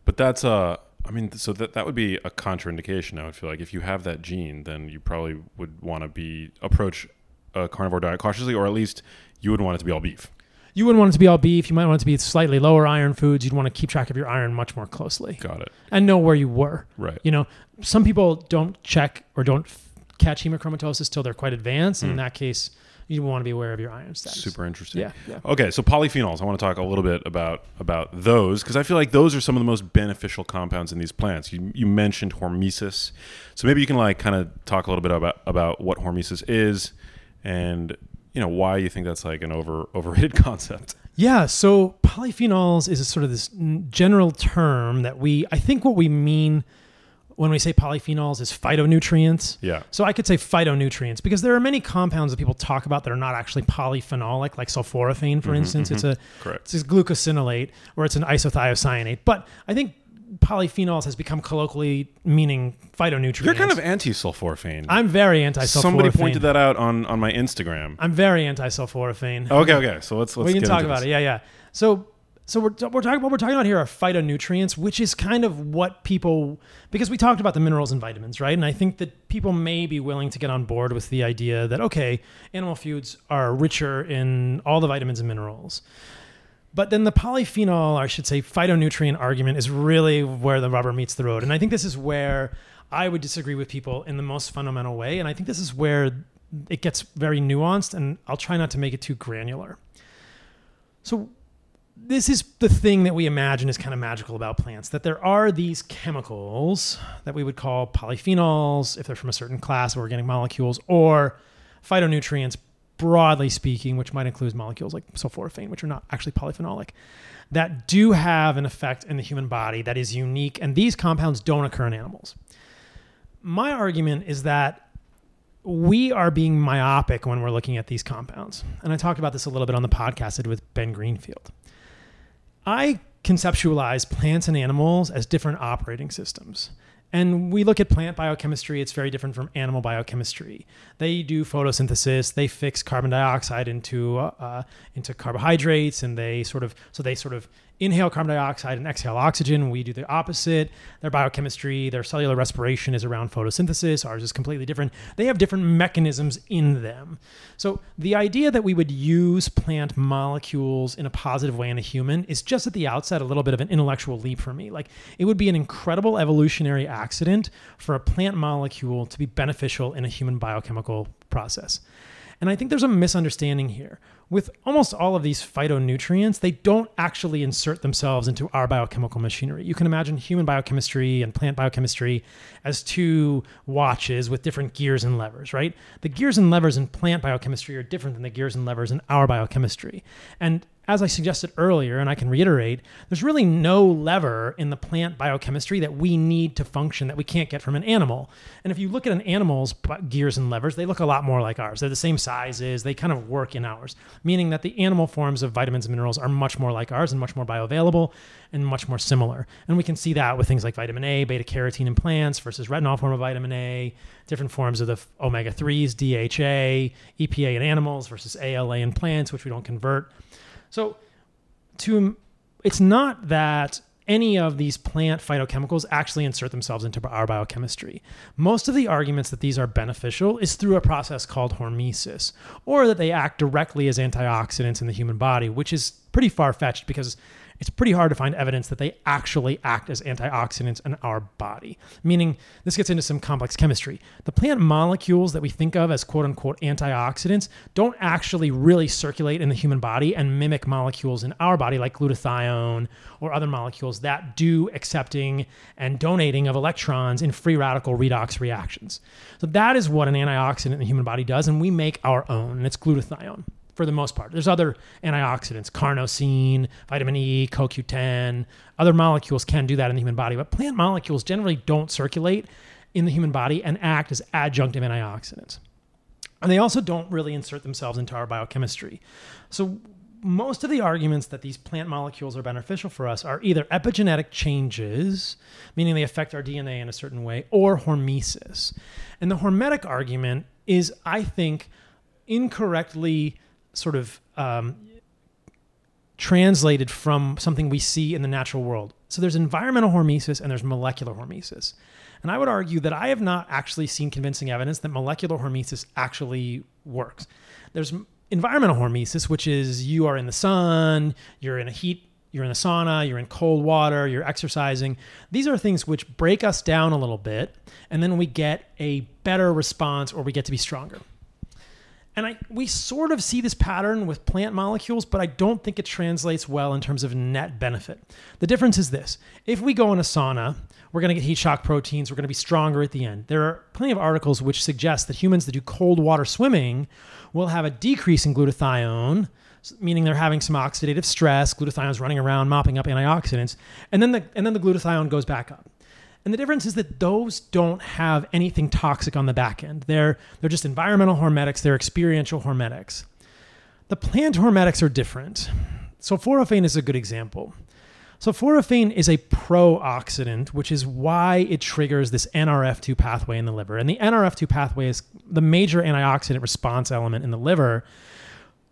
But that's uh I mean so that that would be a contraindication I would feel like if you have that gene then you probably would want to be approach a carnivore diet cautiously or at least you wouldn't want it to be all beef. You wouldn't want it to be all beef. You might want it to be slightly lower iron foods. You'd want to keep track of your iron much more closely Got it. and know where you were. Right. You know, some people don't check or don't f- catch hemochromatosis till they're quite advanced. And in Mm. that case, you want to be aware of your iron status. Super interesting. Yeah. Yeah. Okay, so polyphenols. I want to talk a little bit about about those because I feel like those are some of the most beneficial compounds in these plants. You you mentioned hormesis, so maybe you can like kind of talk a little bit about about what hormesis is, and you know why you think that's like an over overrated concept. Yeah. So polyphenols is a sort of this general term that we, I think what we mean when we say polyphenols is phytonutrients. Yeah. So I could say phytonutrients because there are many compounds that people talk about that are not actually polyphenolic, like sulforaphane, for Mhm, instance. It's a Correct. it's a glucosinolate or it's an isothiocyanate. But I think polyphenols has become colloquially meaning phytonutrients. You're kind of anti-sulforaphane. I'm very anti-sulforaphane. Somebody pointed that out on on my Instagram. I'm very anti-sulforaphane. Okay, okay. So let's let's we can talk about this. it. Yeah, yeah. So, so we're, we're talking what we're talking about here are phytonutrients, which is kind of what people because we talked about the minerals and vitamins, right? And I think that people may be willing to get on board with the idea that okay, animal foods are richer in all the vitamins and minerals. But then the polyphenol, or I should say phytonutrient argument is really where the rubber meets the road. And I think this is where I would disagree with people in the most fundamental way. And I think this is where it gets very nuanced, and I'll try not to make it too granular. So, this is the thing that we imagine is kind of magical about plants that there are these chemicals that we would call polyphenols, if they're from a certain class of organic molecules, or phytonutrients, broadly speaking, which might include molecules like sulforaphane, which are not actually polyphenolic, that do have an effect in the human body that is unique. And these compounds don't occur in animals. My argument is that we are being myopic when we're looking at these compounds. And I talked about this a little bit on the podcast I did with Ben Greenfield. I conceptualize plants and animals as different operating systems. And we look at plant biochemistry, it's very different from animal biochemistry. They do photosynthesis, they fix carbon dioxide into uh, into carbohydrates and they sort of so they sort of inhale carbon dioxide and exhale oxygen. We do the opposite. Their biochemistry, their cellular respiration is around photosynthesis. Ours is completely different. They have different mechanisms in them. So the idea that we would use plant molecules in a positive way in a human is just at the outset a little bit of an intellectual leap for me. Like it would be an incredible evolutionary accident for a plant molecule to be beneficial in a human biochemical process. And I think there's a misunderstanding here. With almost all of these phytonutrients, they don't actually insert themselves into our biochemical machinery. You can imagine human biochemistry and plant biochemistry as two watches with different gears and levers, right? The gears and levers in plant biochemistry are different than the gears and levers in our biochemistry. And as I suggested earlier, and I can reiterate, there's really no lever in the plant biochemistry that we need to function that we can't get from an animal. And if you look at an animal's gears and levers, they look a lot more like ours. They're the same sizes, they kind of work in ours, meaning that the animal forms of vitamins and minerals are much more like ours and much more bioavailable and much more similar. And we can see that with things like vitamin A, beta carotene in plants versus retinol form of vitamin A, different forms of the omega 3s, DHA, EPA in animals versus ALA in plants, which we don't convert. So to it's not that any of these plant phytochemicals actually insert themselves into our biochemistry. Most of the arguments that these are beneficial is through a process called hormesis, or that they act directly as antioxidants in the human body, which is pretty far fetched because it's pretty hard to find evidence that they actually act as antioxidants in our body. Meaning, this gets into some complex chemistry. The plant molecules that we think of as quote unquote antioxidants don't actually really circulate in the human body and mimic molecules in our body, like glutathione or other molecules that do accepting and donating of electrons in free radical redox reactions. So, that is what an antioxidant in the human body does, and we make our own, and it's glutathione for the most part. There's other antioxidants, carnosine, vitamin E, CoQ10. Other molecules can do that in the human body, but plant molecules generally don't circulate in the human body and act as adjunctive antioxidants. And they also don't really insert themselves into our biochemistry. So most of the arguments that these plant molecules are beneficial for us are either epigenetic changes, meaning they affect our DNA in a certain way, or hormesis. And the hormetic argument is, I think, incorrectly sort of um, translated from something we see in the natural world. So there's environmental hormesis and there's molecular hormesis. And I would argue that I have not actually seen convincing evidence that molecular hormesis actually works. There's environmental hormesis, which is you are in the sun, you're in a heat, you're in a sauna, you're in cold water, you're exercising. These are things which break us down a little bit, and then we get a better response or we get to be stronger. And I we sort of see this pattern with plant molecules, but I don't think it translates well in terms of net benefit. The difference is this. If we go in a sauna, we're going to get heat shock proteins, we're going to be stronger at the end. There are plenty of articles which suggest that humans that do cold water swimming will have a decrease in glutathione, meaning they're having some oxidative stress, glutathione is running around mopping up antioxidants, and then the and then the glutathione goes back up. And the difference is that those don't have anything toxic on the back end. They're, they're just environmental hormetics, they're experiential hormetics. The plant hormetics are different. Sulforaphane is a good example. Sulforaphane is a pro-oxidant, which is why it triggers this NRF2 pathway in the liver. And the NRF2 pathway is the major antioxidant response element in the liver,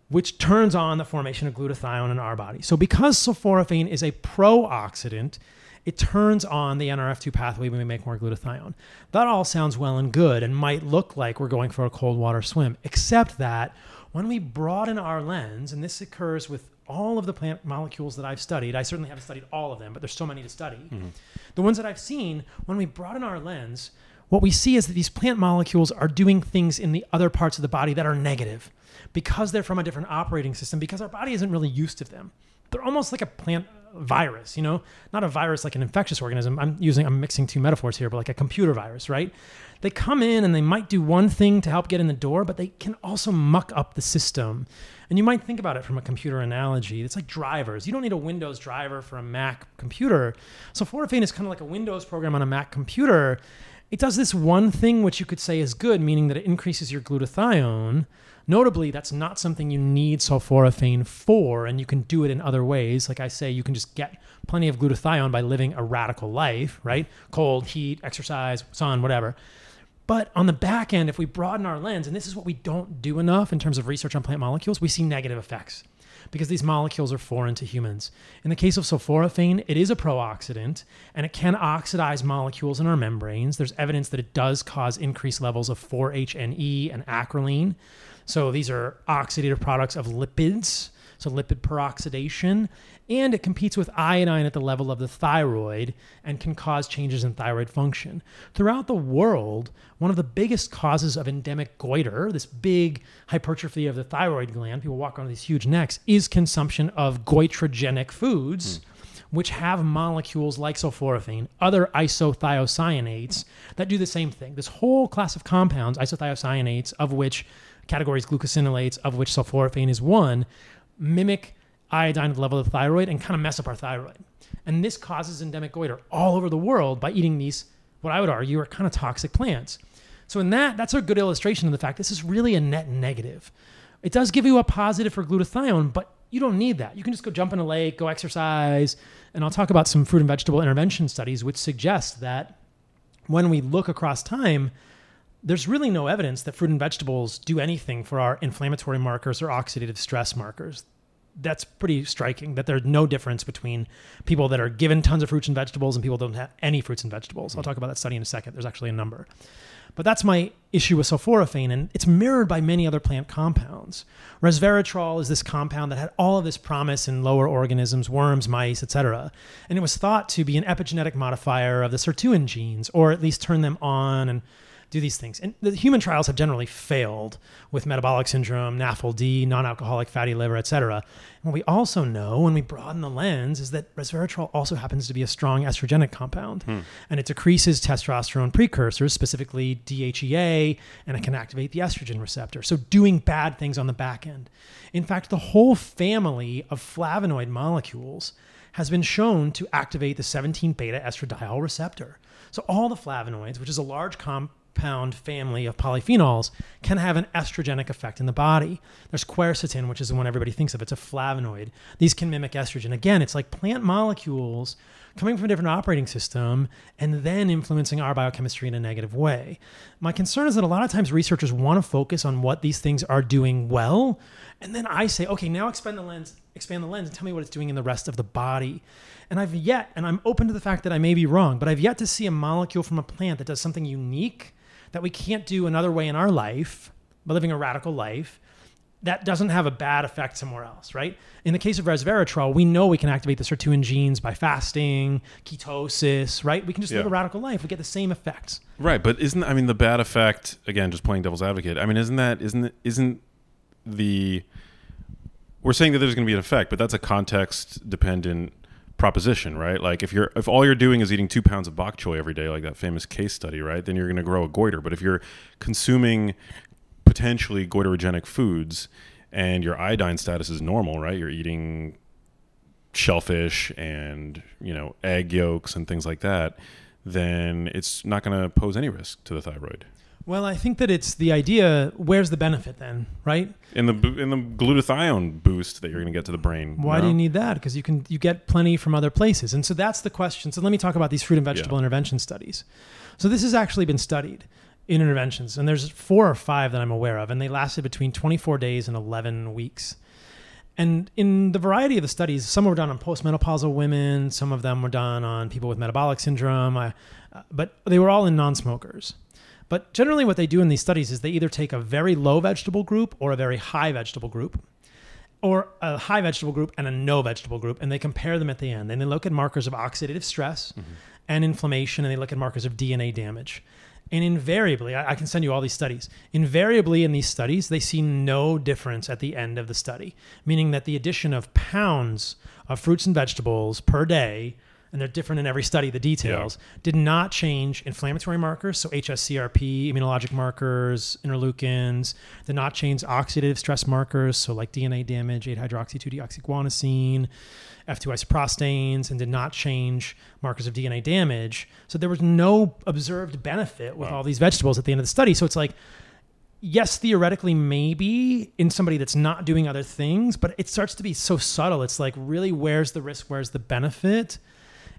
which turns on the formation of glutathione in our body. So because sulforaphane is a pro-oxidant, it turns on the NRF2 pathway when we make more glutathione. That all sounds well and good and might look like we're going for a cold water swim, except that when we broaden our lens, and this occurs with all of the plant molecules that I've studied, I certainly haven't studied all of them, but there's so many to study. Mm-hmm. The ones that I've seen, when we broaden our lens, what we see is that these plant molecules are doing things in the other parts of the body that are negative because they're from a different operating system, because our body isn't really used to them. They're almost like a plant virus, you know, not a virus like an infectious organism. I'm using, I'm mixing two metaphors here, but like a computer virus, right? They come in and they might do one thing to help get in the door, but they can also muck up the system. And you might think about it from a computer analogy. It's like drivers. You don't need a Windows driver for a Mac computer. Sulforaphane is kind of like a Windows program on a Mac computer. It does this one thing which you could say is good, meaning that it increases your glutathione Notably, that's not something you need sulforaphane for, and you can do it in other ways. Like I say, you can just get plenty of glutathione by living a radical life, right? Cold, heat, exercise, sun, whatever. But on the back end, if we broaden our lens, and this is what we don't do enough in terms of research on plant molecules, we see negative effects because these molecules are foreign to humans. In the case of sulforaphane, it is a pro-oxidant and it can oxidize molecules in our membranes. There's evidence that it does cause increased levels of 4-HNE and acrolein. So these are oxidative products of lipids, so lipid peroxidation, and it competes with iodine at the level of the thyroid and can cause changes in thyroid function. Throughout the world, one of the biggest causes of endemic goiter, this big hypertrophy of the thyroid gland, people walk on these huge necks, is consumption of goitrogenic foods. Mm which have molecules like sulforaphane, other isothiocyanates that do the same thing. This whole class of compounds, isothiocyanates, of which categories glucosinolates, of which sulforaphane is one, mimic iodine at the level of the thyroid and kind of mess up our thyroid. And this causes endemic goiter all over the world by eating these, what I would argue are kind of toxic plants. So in that, that's a good illustration of the fact this is really a net negative. It does give you a positive for glutathione, but you don't need that. You can just go jump in a lake, go exercise, and I'll talk about some fruit and vegetable intervention studies which suggest that when we look across time, there's really no evidence that fruit and vegetables do anything for our inflammatory markers or oxidative stress markers. that's pretty striking that there's no difference between people that are given tons of fruits and vegetables and people that don't have any fruits and vegetables. I'll hmm. talk about that study in a second. There's actually a number. But that's my issue with sulforaphane, and it's mirrored by many other plant compounds. Resveratrol is this compound that had all of this promise in lower organisms, worms, mice, etc. And it was thought to be an epigenetic modifier of the sirtuin genes, or at least turn them on and do these things. And the human trials have generally failed with metabolic syndrome, NAFLD, non-alcoholic fatty liver, etc. And what we also know when we broaden the lens is that resveratrol also happens to be a strong estrogenic compound. Hmm. And it decreases testosterone precursors, specifically DHEA, and it can activate the estrogen receptor. So doing bad things on the back end. In fact, the whole family of flavonoid molecules has been shown to activate the 17 beta estradiol receptor. So all the flavonoids, which is a large comp compound family of polyphenols can have an estrogenic effect in the body. There's quercetin, which is the one everybody thinks of. It's a flavonoid. These can mimic estrogen. Again, it's like plant molecules coming from a different operating system and then influencing our biochemistry in a negative way. My concern is that a lot of times researchers want to focus on what these things are doing well, and then I say, okay, now expand the lens, expand the lens, and tell me what it's doing in the rest of the body. And I've yet, and I'm open to the fact that I may be wrong, but I've yet to see a molecule from a plant that does something unique that we can't do another way in our life, by living a radical life, that doesn't have a bad effect somewhere else, right? In the case of resveratrol, we know we can activate the sirtuin genes by fasting, ketosis, right? We can just yeah. live a radical life. We get the same effects. Right, but isn't I mean the bad effect again? Just playing devil's advocate. I mean, isn't that isn't isn't the we're saying that there's going to be an effect, but that's a context dependent proposition, right? Like if you're if all you're doing is eating two pounds of bok choy every day, like that famous case study, right? Then you're going to grow a goiter. But if you're consuming potentially goiterogenic foods and your iodine status is normal, right? You're eating shellfish and you know egg yolks and things like that, then it's not going to pose any risk to the thyroid. Well, I think that it's the idea. Where's the benefit then, right? In the in the glutathione boost that you're going to get to the brain. Why do you need that? Because you can you get plenty from other places, and so that's the question. So let me talk about these fruit and vegetable yeah. intervention studies. So this has actually been studied in interventions, and there's four or five that I'm aware of, and they lasted between 24 days and 11 weeks. And in the variety of the studies, some were done on postmenopausal women, some of them were done on people with metabolic syndrome, uh, but they were all in non-smokers. But generally, what they do in these studies is they either take a very low vegetable group or a very high vegetable group, or a high vegetable group and a no vegetable group, and they compare them at the end. And they look at markers of oxidative stress mm-hmm. and inflammation, and they look at markers of DNA damage. And invariably, I, I, can send you all these studies. Invariably, in these studies, they see no difference at the end of the study, meaning that the addition of pounds of fruits and vegetables per day and they're different in every study, the details, yeah. did not change inflammatory markers, so HSCRP, immunologic markers, interleukins, did not change oxidative stress markers, so like DNA damage, 8 hydroxy 2 deoxyguanosine, F2 isoprostanes, and did not change markers of DNA damage. So there was no observed benefit with wow. all these vegetables at the end of the study. So it's like, yes, theoretically, maybe in somebody that's not doing other things, but it starts to be so subtle. It's like, really, where's the risk? Where's the benefit?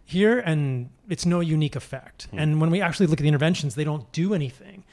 Here and it's no unique effect. Hmm. And when we actually look at the interventions, they don't do anything.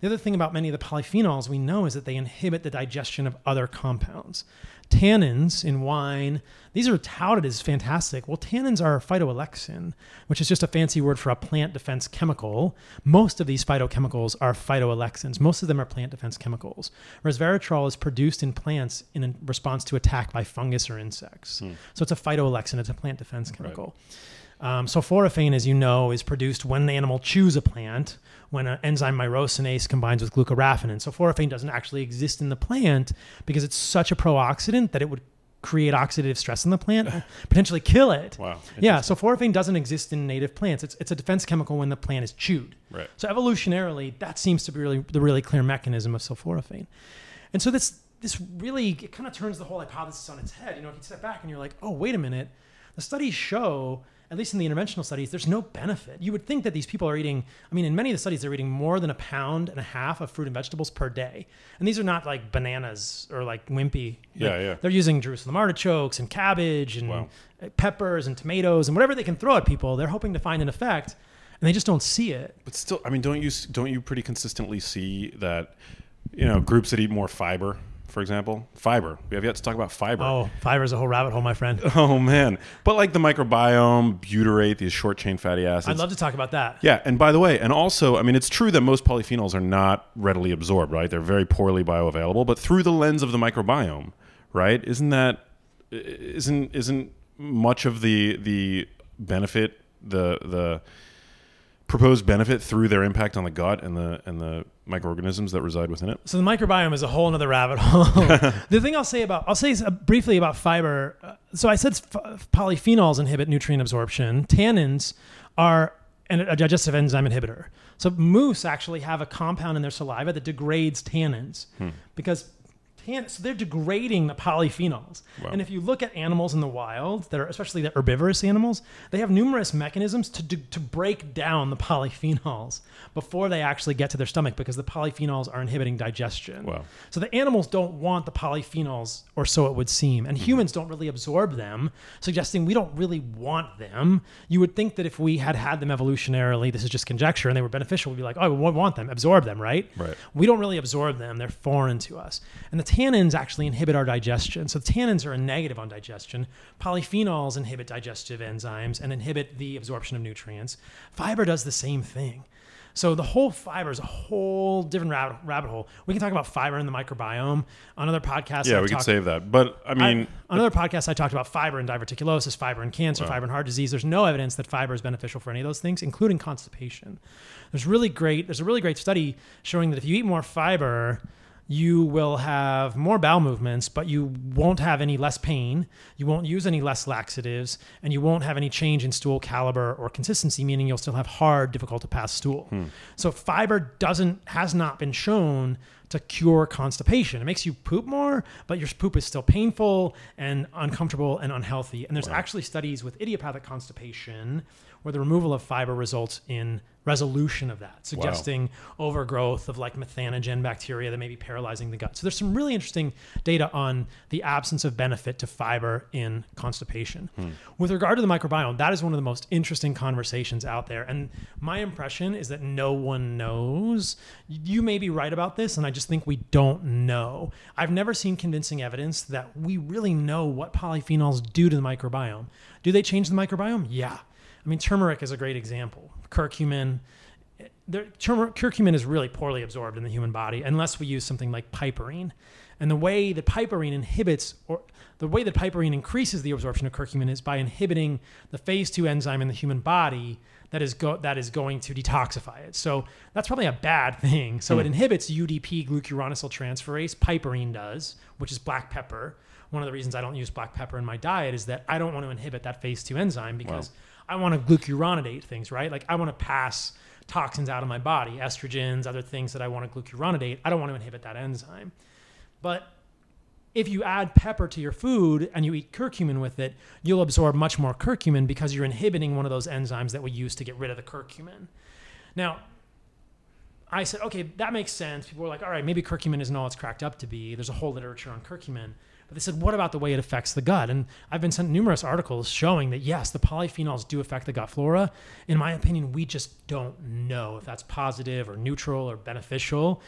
The other thing about many of the polyphenols we know is that they inhibit the digestion of other compounds. Tannins in wine, these are touted as fantastic. Well, tannins are phytoalexin, which is just a fancy word for a plant defense chemical. Most of these phytochemicals are phytoalexins. Most of them are plant defense chemicals. Resveratrol is produced in plants in response to attack by fungus or insects. Hmm. So it's a phytoalexin, it's a plant defense chemical. Right. Um, sulforaphane, as you know, is produced when the animal chews a plant, when an enzyme myrosinase combines with glucoraphanin. Sulforaphane doesn't actually exist in the plant because it's such a pro-oxidant that it would create oxidative stress in the plant, potentially kill it. Wow. Yeah, sulforaphane doesn't exist in native plants. It's, it's a defense chemical when the plant is chewed. Right. So evolutionarily, that seems to be really the really clear mechanism of sulforaphane. And so this this really it kind of turns the whole hypothesis on its head. You know, if you step back and you're like, oh, wait a minute, the studies show at least in the interventional studies, there's no benefit. You would think that these people are eating, I mean, in many of the studies, they're eating more than a pound and a half of fruit and vegetables per day. And these are not like bananas or like wimpy. Yeah, yeah. They're using Jerusalem artichokes and cabbage and wow. peppers and tomatoes and whatever they can throw at people. They're hoping to find an effect and they just don't see it. But still, I mean, don't you, don't you pretty consistently see that, you know, groups that eat more fiber, for example? Fiber. We have yet to talk about fiber. Oh, fiber is a whole rabbit hole, my friend. Oh, man. But like the microbiome, butyrate, these short chain fatty acids. I'd love to talk about that. Yeah, and by the way, and also, I mean, it's true that most polyphenols are not readily absorbed, right? They're very poorly bioavailable, but through the lens of the microbiome, right? Isn't that isn't isn't much of the the benefit the the proposed benefit through their impact on the gut and the and the microorganisms that reside within it? So the microbiome is a whole other rabbit hole. the thing I'll say about I'll say uh, briefly about fiber. Uh, so I said f- polyphenols inhibit nutrient absorption. Tannins are an, a digestive enzyme inhibitor. So moose actually have a compound in their saliva that degrades tannins Hmm. because so they're degrading the polyphenols. Wow. And if you look at animals in the wild that are especially the herbivorous animals, they have numerous mechanisms to do, to break down the polyphenols before they actually get to their stomach because the polyphenols are inhibiting digestion. Wow. So the animals don't want the polyphenols, or so it would seem, and mm-hmm. humans don't really absorb them, suggesting we don't really want them. You would think that if we had had them evolutionarily, this is just conjecture, and they were beneficial, we'd be like, oh, we want them, absorb them, right? Right. We don't really absorb them; they're foreign to us. And the tannins actually inhibit our digestion. So tannins are a negative on digestion. Polyphenols inhibit digestive enzymes and inhibit the absorption of nutrients. Fiber does the same thing. So the whole fiber is a whole different rabbit, rabbit hole. We can talk about fiber in the microbiome on other podcasts. Yeah, I've we could talked- save that. But I mean, I, on other podcasts, I talked about fiber and diverticulosis, fiber and cancer, fiber and heart disease. There's no evidence that fiber is beneficial for any of those things, including constipation. There's really great. There's a really great study showing that if you eat more fiber, you will have more bowel movements, but you won't have any less pain. You won't use any less laxatives, and you won't have any change in stool caliber or consistency, meaning you'll still have hard, difficult to pass stool. Hmm. So fiber doesn't has not been shown to cure constipation. It makes you poop more, but your poop is still painful and uncomfortable and unhealthy. And there's actually studies with idiopathic constipation where the removal of fiber results in resolution of that, suggesting overgrowth of like methanogen bacteria that may be paralyzing the gut. So there's some really interesting data on the absence of benefit to fiber in constipation. Hmm. With regard to the microbiome, that is one of the most interesting conversations out there. And my impression is that no one knows. You may be right about this, and I just think we don't know. I've never seen convincing evidence that we really know what polyphenols do to the microbiome. Do they change the microbiome? Yeah. I mean, turmeric is a great example. Curcumin. There, turmer- curcumin is really poorly absorbed in the human body unless we use something like piperine. And the way that piperine inhibits, or the way that piperine increases the absorption of curcumin is by inhibiting the phase two enzyme in the human body that is go- that is going to detoxify it. So that's probably a bad thing. So it hmm. inhibits UDP glucuronylyl transferase. Piperine does, which is black pepper. One of the reasons I don't use black pepper in my diet is that I don't want to inhibit that phase two enzyme because I want to glucuronidate things, right? Like I want to pass toxins out of my body, estrogens, other things that I want to glucuronidate. I don't want to inhibit that enzyme. But if you add pepper to your food and you eat curcumin with it, you'll absorb much more curcumin because you're inhibiting one of those enzymes that we use to get rid of the curcumin. Now, I said, okay, that makes sense. People were like, all right, maybe curcumin isn't all it's cracked up to be. There's a whole literature on curcumin. But they said, what about the way it affects the gut? And I've been sent numerous articles showing that yes, the polyphenols do affect the gut flora. In my opinion, we just don't know if that's positive or neutral or beneficial.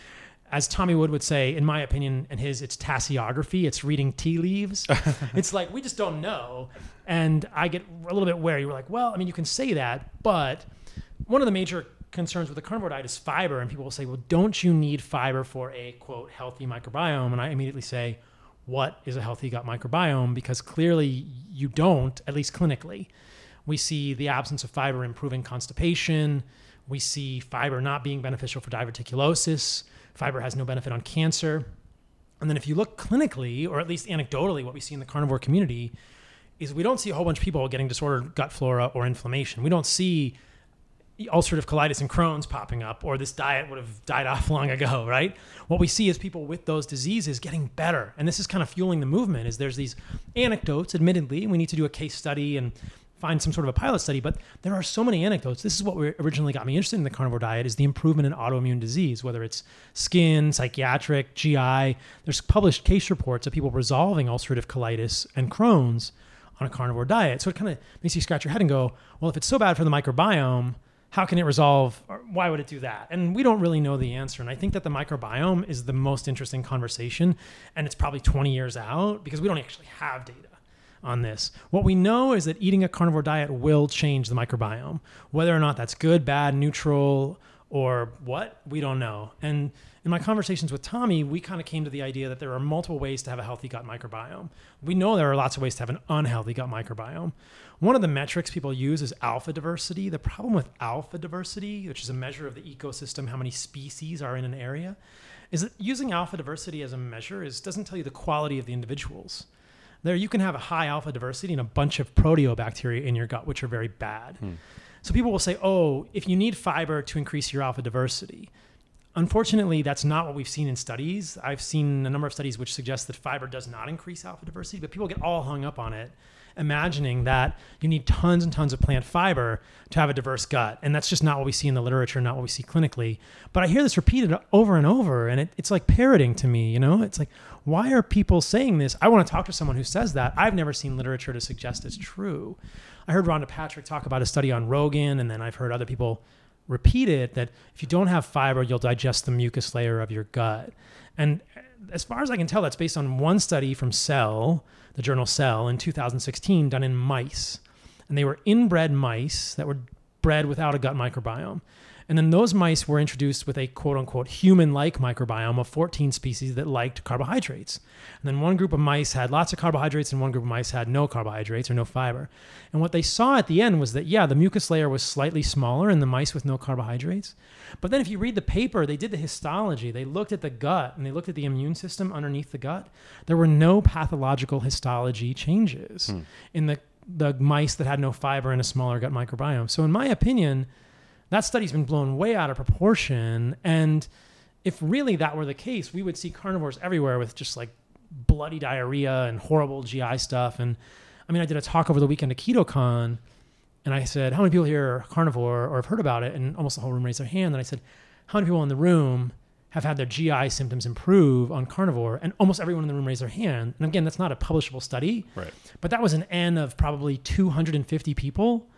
As Tommy Wood would say, in my opinion, and his, it's tasseography, it's reading tea leaves. it's like, we just don't know. And I get a little bit wary. We're like, well, I mean, you can say that, but one of the major concerns with the carnivore diet is fiber. And people will say, well, don't you need fiber for a quote healthy microbiome? And I immediately say, what is a healthy gut microbiome? Because clearly you don't, at least clinically. We see the absence of fiber improving constipation. We see fiber not being beneficial for diverticulosis. Fiber has no benefit on cancer. And then if you look clinically, or at least anecdotally, what we see in the carnivore community is we don't see a whole bunch of people getting disordered gut flora or inflammation. We don't see ulcerative colitis and Crohn's popping up, or this diet would have died off long ago, right? What we see is people with those diseases getting better. And this is kind of fueling the movement is there's these anecdotes, admittedly, we need to do a case study and find some sort of a pilot study, but there are so many anecdotes. This is what originally got me interested in the carnivore diet is the improvement in autoimmune disease, whether it's skin, psychiatric, GI. There's published case reports of people resolving ulcerative colitis and Crohn's on a carnivore diet. So it kind of makes you scratch your head and go, well, if it's so bad for the microbiome, how can it resolve why would it do that? And we don't really know the answer. And i think that the microbiome is the most interesting conversation and it's probably 20 years out because we don't actually have data on this. What we know is that eating a carnivore diet will change the microbiome. Whether or not that's good bad neutral or what we don't know. And in my conversations with Tommy, we kind of came to the idea that there are multiple ways to have a healthy gut microbiome. We know there are lots of ways to have an unhealthy gut microbiome. One of the metrics people use is alpha diversity. The problem with alpha diversity, which is a measure of the ecosystem, how many species are in an area, is that using alpha diversity as a measure is doesn't tell you the quality of the individuals. There, you can have a high alpha diversity and a bunch of proteobacteria in your gut, which are very bad. Hmm. So people will say, "Oh, if you need fiber to increase your alpha diversity." Unfortunately, that's not what we've seen in studies. I've seen a number of studies which suggest that fiber does not increase alpha diversity, but people get all hung up on it imagining that you need tons and tons of plant fiber to have a diverse gut. And that's just not what we see in the literature, not what we see clinically. But I hear this repeated over and over, and it, it's like parroting to me, you know? It's like, why are people saying this? I want to talk to someone who says that. I've never seen literature to suggest it's true. I heard Rhonda Patrick talk about a study on Rogan, and then I've heard other people repeat it that if you don't have fiber, you'll digest the mucus layer of your gut. And as far as I can tell, that's based on one study from Cell the journal Cell in 2016 done in mice. And they were inbred mice that were bred without a gut microbiome. And then those mice were introduced with a quote unquote human like microbiome of 14 species that liked carbohydrates. And then one group of mice had lots of carbohydrates and one group of mice had no carbohydrates or no fiber. And what they saw at the end was that, yeah, the mucus layer was slightly smaller in the mice with no carbohydrates. But then if you read the paper, they did the histology. They looked at the gut and they looked at the immune system underneath the gut. There were no pathological histology changes hmm. in the, the mice that had no fiber and a smaller gut microbiome. So, in my opinion, that study's been blown way out of proportion. And if really that were the case, we would see carnivores everywhere with just like bloody diarrhea and horrible GI stuff. And I mean, I did a talk over the weekend at KetoCon, and I said, "How many people here are carnivore or have heard about it?" And almost the whole room raised their hand. And I said, "How many people in the room have had their GI symptoms improve on carnivore?" And almost everyone in the room raised their hand. And again, that's not a publishable study, right? But that was an N of probably 250 people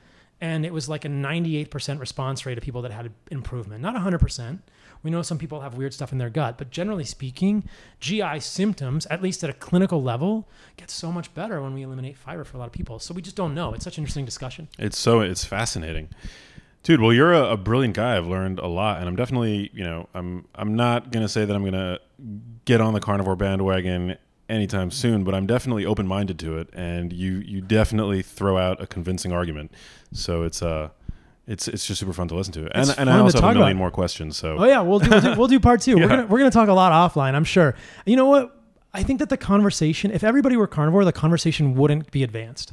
and it was like a 98% response rate of people that had improvement. Not 100% we know some people have weird stuff in their gut but generally speaking gi symptoms at least at a clinical level get so much better when we eliminate fiber for a lot of people. So we just don't know. It's such an interesting discussion. It's so it's fascinating. Dude well you're a, a brilliant guy. I've learned a lot and i'm definitely you know i'm i'm not gonna say that i'm gonna get on the carnivore bandwagon anytime soon, but I'm definitely open minded to it, and you you definitely throw out a convincing argument. So it's uh it's it's just super fun to listen to, and and I also have a million more questions. So oh yeah, we'll do, we'll do, we'll do part two. yeah. We're gonna we're gonna talk a lot offline, I'm sure. You know what? I think that the conversation, if everybody were carnivore, the conversation wouldn't be advanced.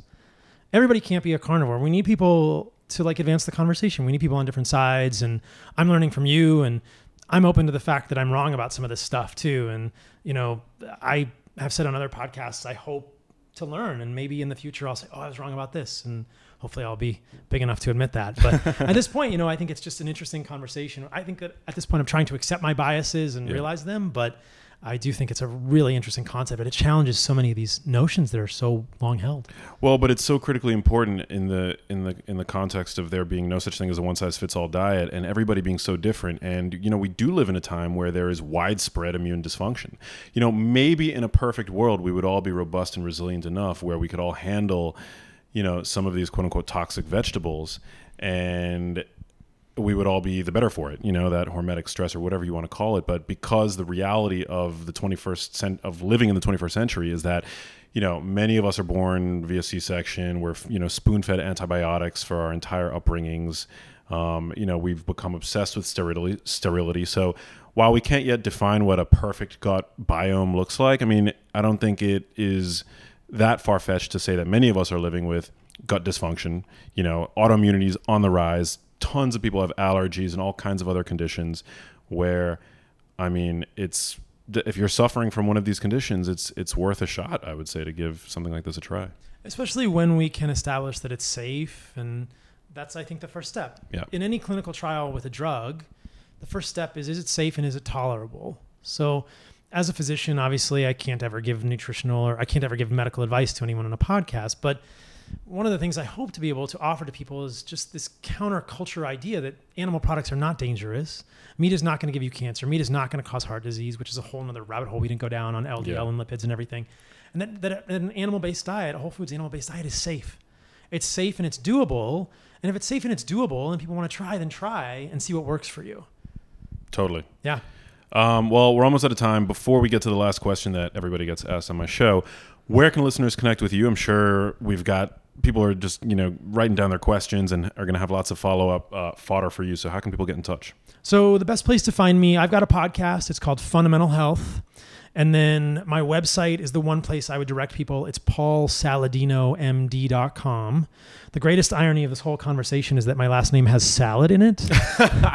Everybody can't be a carnivore. We need people to like advance the conversation. We need people on different sides, and I'm learning from you, and I'm open to the fact that I'm wrong about some of this stuff too. And you know, I have said on other podcasts, I hope to learn, and maybe in the future I'll say, "Oh, I was wrong about this," and hopefully I'll be big enough to admit that. But at this point, you know, I think it's just an interesting conversation. I think that at this point, I'm trying to accept my biases and yeah. realize them, but I do think it's a really interesting concept, and it challenges so many of these notions that are so long held. Well, but it's so critically important in the in the in the context of there being no such thing as a one size fits all diet, and everybody being so different. And you know, we do live in a time where there is widespread immune dysfunction. You know, maybe in a perfect world, we would all be robust and resilient enough where we could all handle, you know, some of these quote unquote toxic vegetables and we would all be the better for it, you know, that hormetic stress or whatever you want to call it. But because the reality of the 21st cent of living in the 21st century is that, you know, many of us are born via C-section. We're, you know, spoon-fed antibiotics for our entire upbringings. Um, you know, we've become obsessed with sterility. Sterility. So while we can't yet define what a perfect gut biome looks like, I mean, I don't think it is that far fetched to say that many of us are living with gut dysfunction. You know, autoimmunity is on the rise tons of people have allergies and all kinds of other conditions where I mean, it's if you're suffering from one of these conditions, it's it's worth a shot, I would say, to give something like this a try. Especially when we can establish that it's safe and that's I think the first step. Yeah. In any clinical trial with a drug, the first step is is it safe and is it tolerable? So as a physician, obviously I can't ever give nutritional or I can't ever give medical advice to anyone on a podcast, but one of the things I hope to be able to offer to people is just this counterculture idea that animal products are not dangerous. Meat is not going to give you cancer. Meat is not going to cause heart disease, which is a whole other rabbit hole we didn't go down on LDL Yeah. and lipids and everything. And that, that an animal based diet, a whole foods animal based diet, is safe. It's safe and it's doable. And if it's safe and it's doable and people want to try, then try and see what works for you. Totally. Yeah. Um, well, we're almost out of time. Before we get to the last question that everybody gets asked on my show, where can listeners connect with you? I'm sure we've got people are just you know writing down their questions and are going to have lots of follow up uh, fodder for you. So how can people get in touch? So the best place to find me, I've got a podcast. It's called Fundamental Health. And then my website is the one place I would direct people. It's paulsaladinomd.com. The greatest irony of this whole conversation is that my last name has salad in it.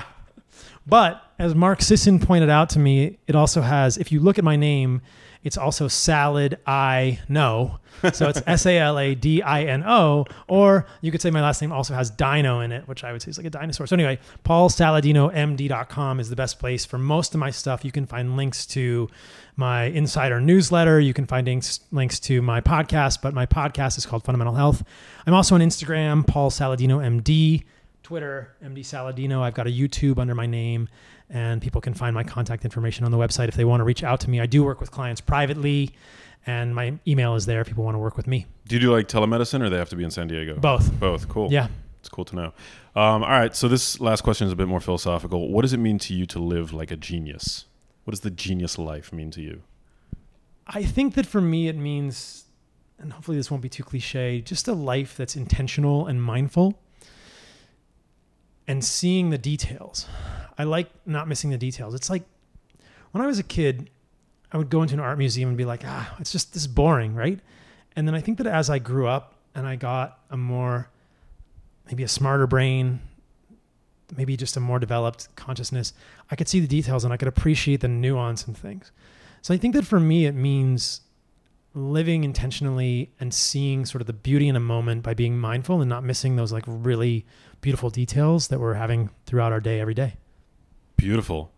but as Mark Sisson pointed out to me, it also has, if you look at my name, it's also salad I know. So it's S A L A D I N O. Or you could say my last name also has dino in it, which I would say is like a dinosaur. So anyway, paulsaladinomd.com is the best place for most of my stuff. You can find links to my insider newsletter. You can find links, links to my podcast, but my podcast is called Fundamental Health. I'm also on Instagram, Paul Saladino MD. Twitter, MD Saladino. I've got a YouTube under my name, and people can find my contact information on the website if they want to reach out to me. I do work with clients privately, and my email is there if people want to work with me. Do you do like telemedicine, or they have to be in San Diego? Both. Both. Cool. Yeah. It's cool to know. Um, all right. So this last question is a bit more philosophical. What does it mean to you to live like a genius? What does the genius life mean to you? I think that for me, it means, and hopefully this won't be too cliche, just a life that's intentional and mindful and seeing the details. I like not missing the details. It's like when I was a kid, I would go into an art museum and be like, ah, it's just this is boring, right? And then I think that as I grew up and I got a more, maybe a smarter brain, maybe just a more developed consciousness, I could see the details and I could appreciate the nuance and things. So I think that for me, it means living intentionally and seeing sort of the beauty in a moment by being mindful and not missing those like really beautiful details that we're having throughout our day every day. Beautiful.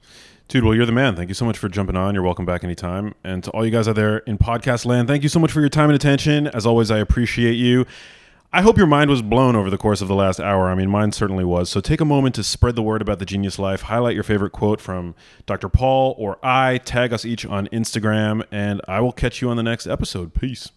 Dude, well, you're the man. Thank you so much for jumping on. You're welcome back anytime. And to all you guys out there in podcast land, thank you so much for your time and attention. As always, I appreciate you. I hope your mind was blown over the course of the last hour. I mean, mine certainly was. So take a moment to spread the word about the Genius Life. Highlight your favorite quote from Dr. Paul or I. Tag us each on Instagram, and I will catch you on the next episode. Peace.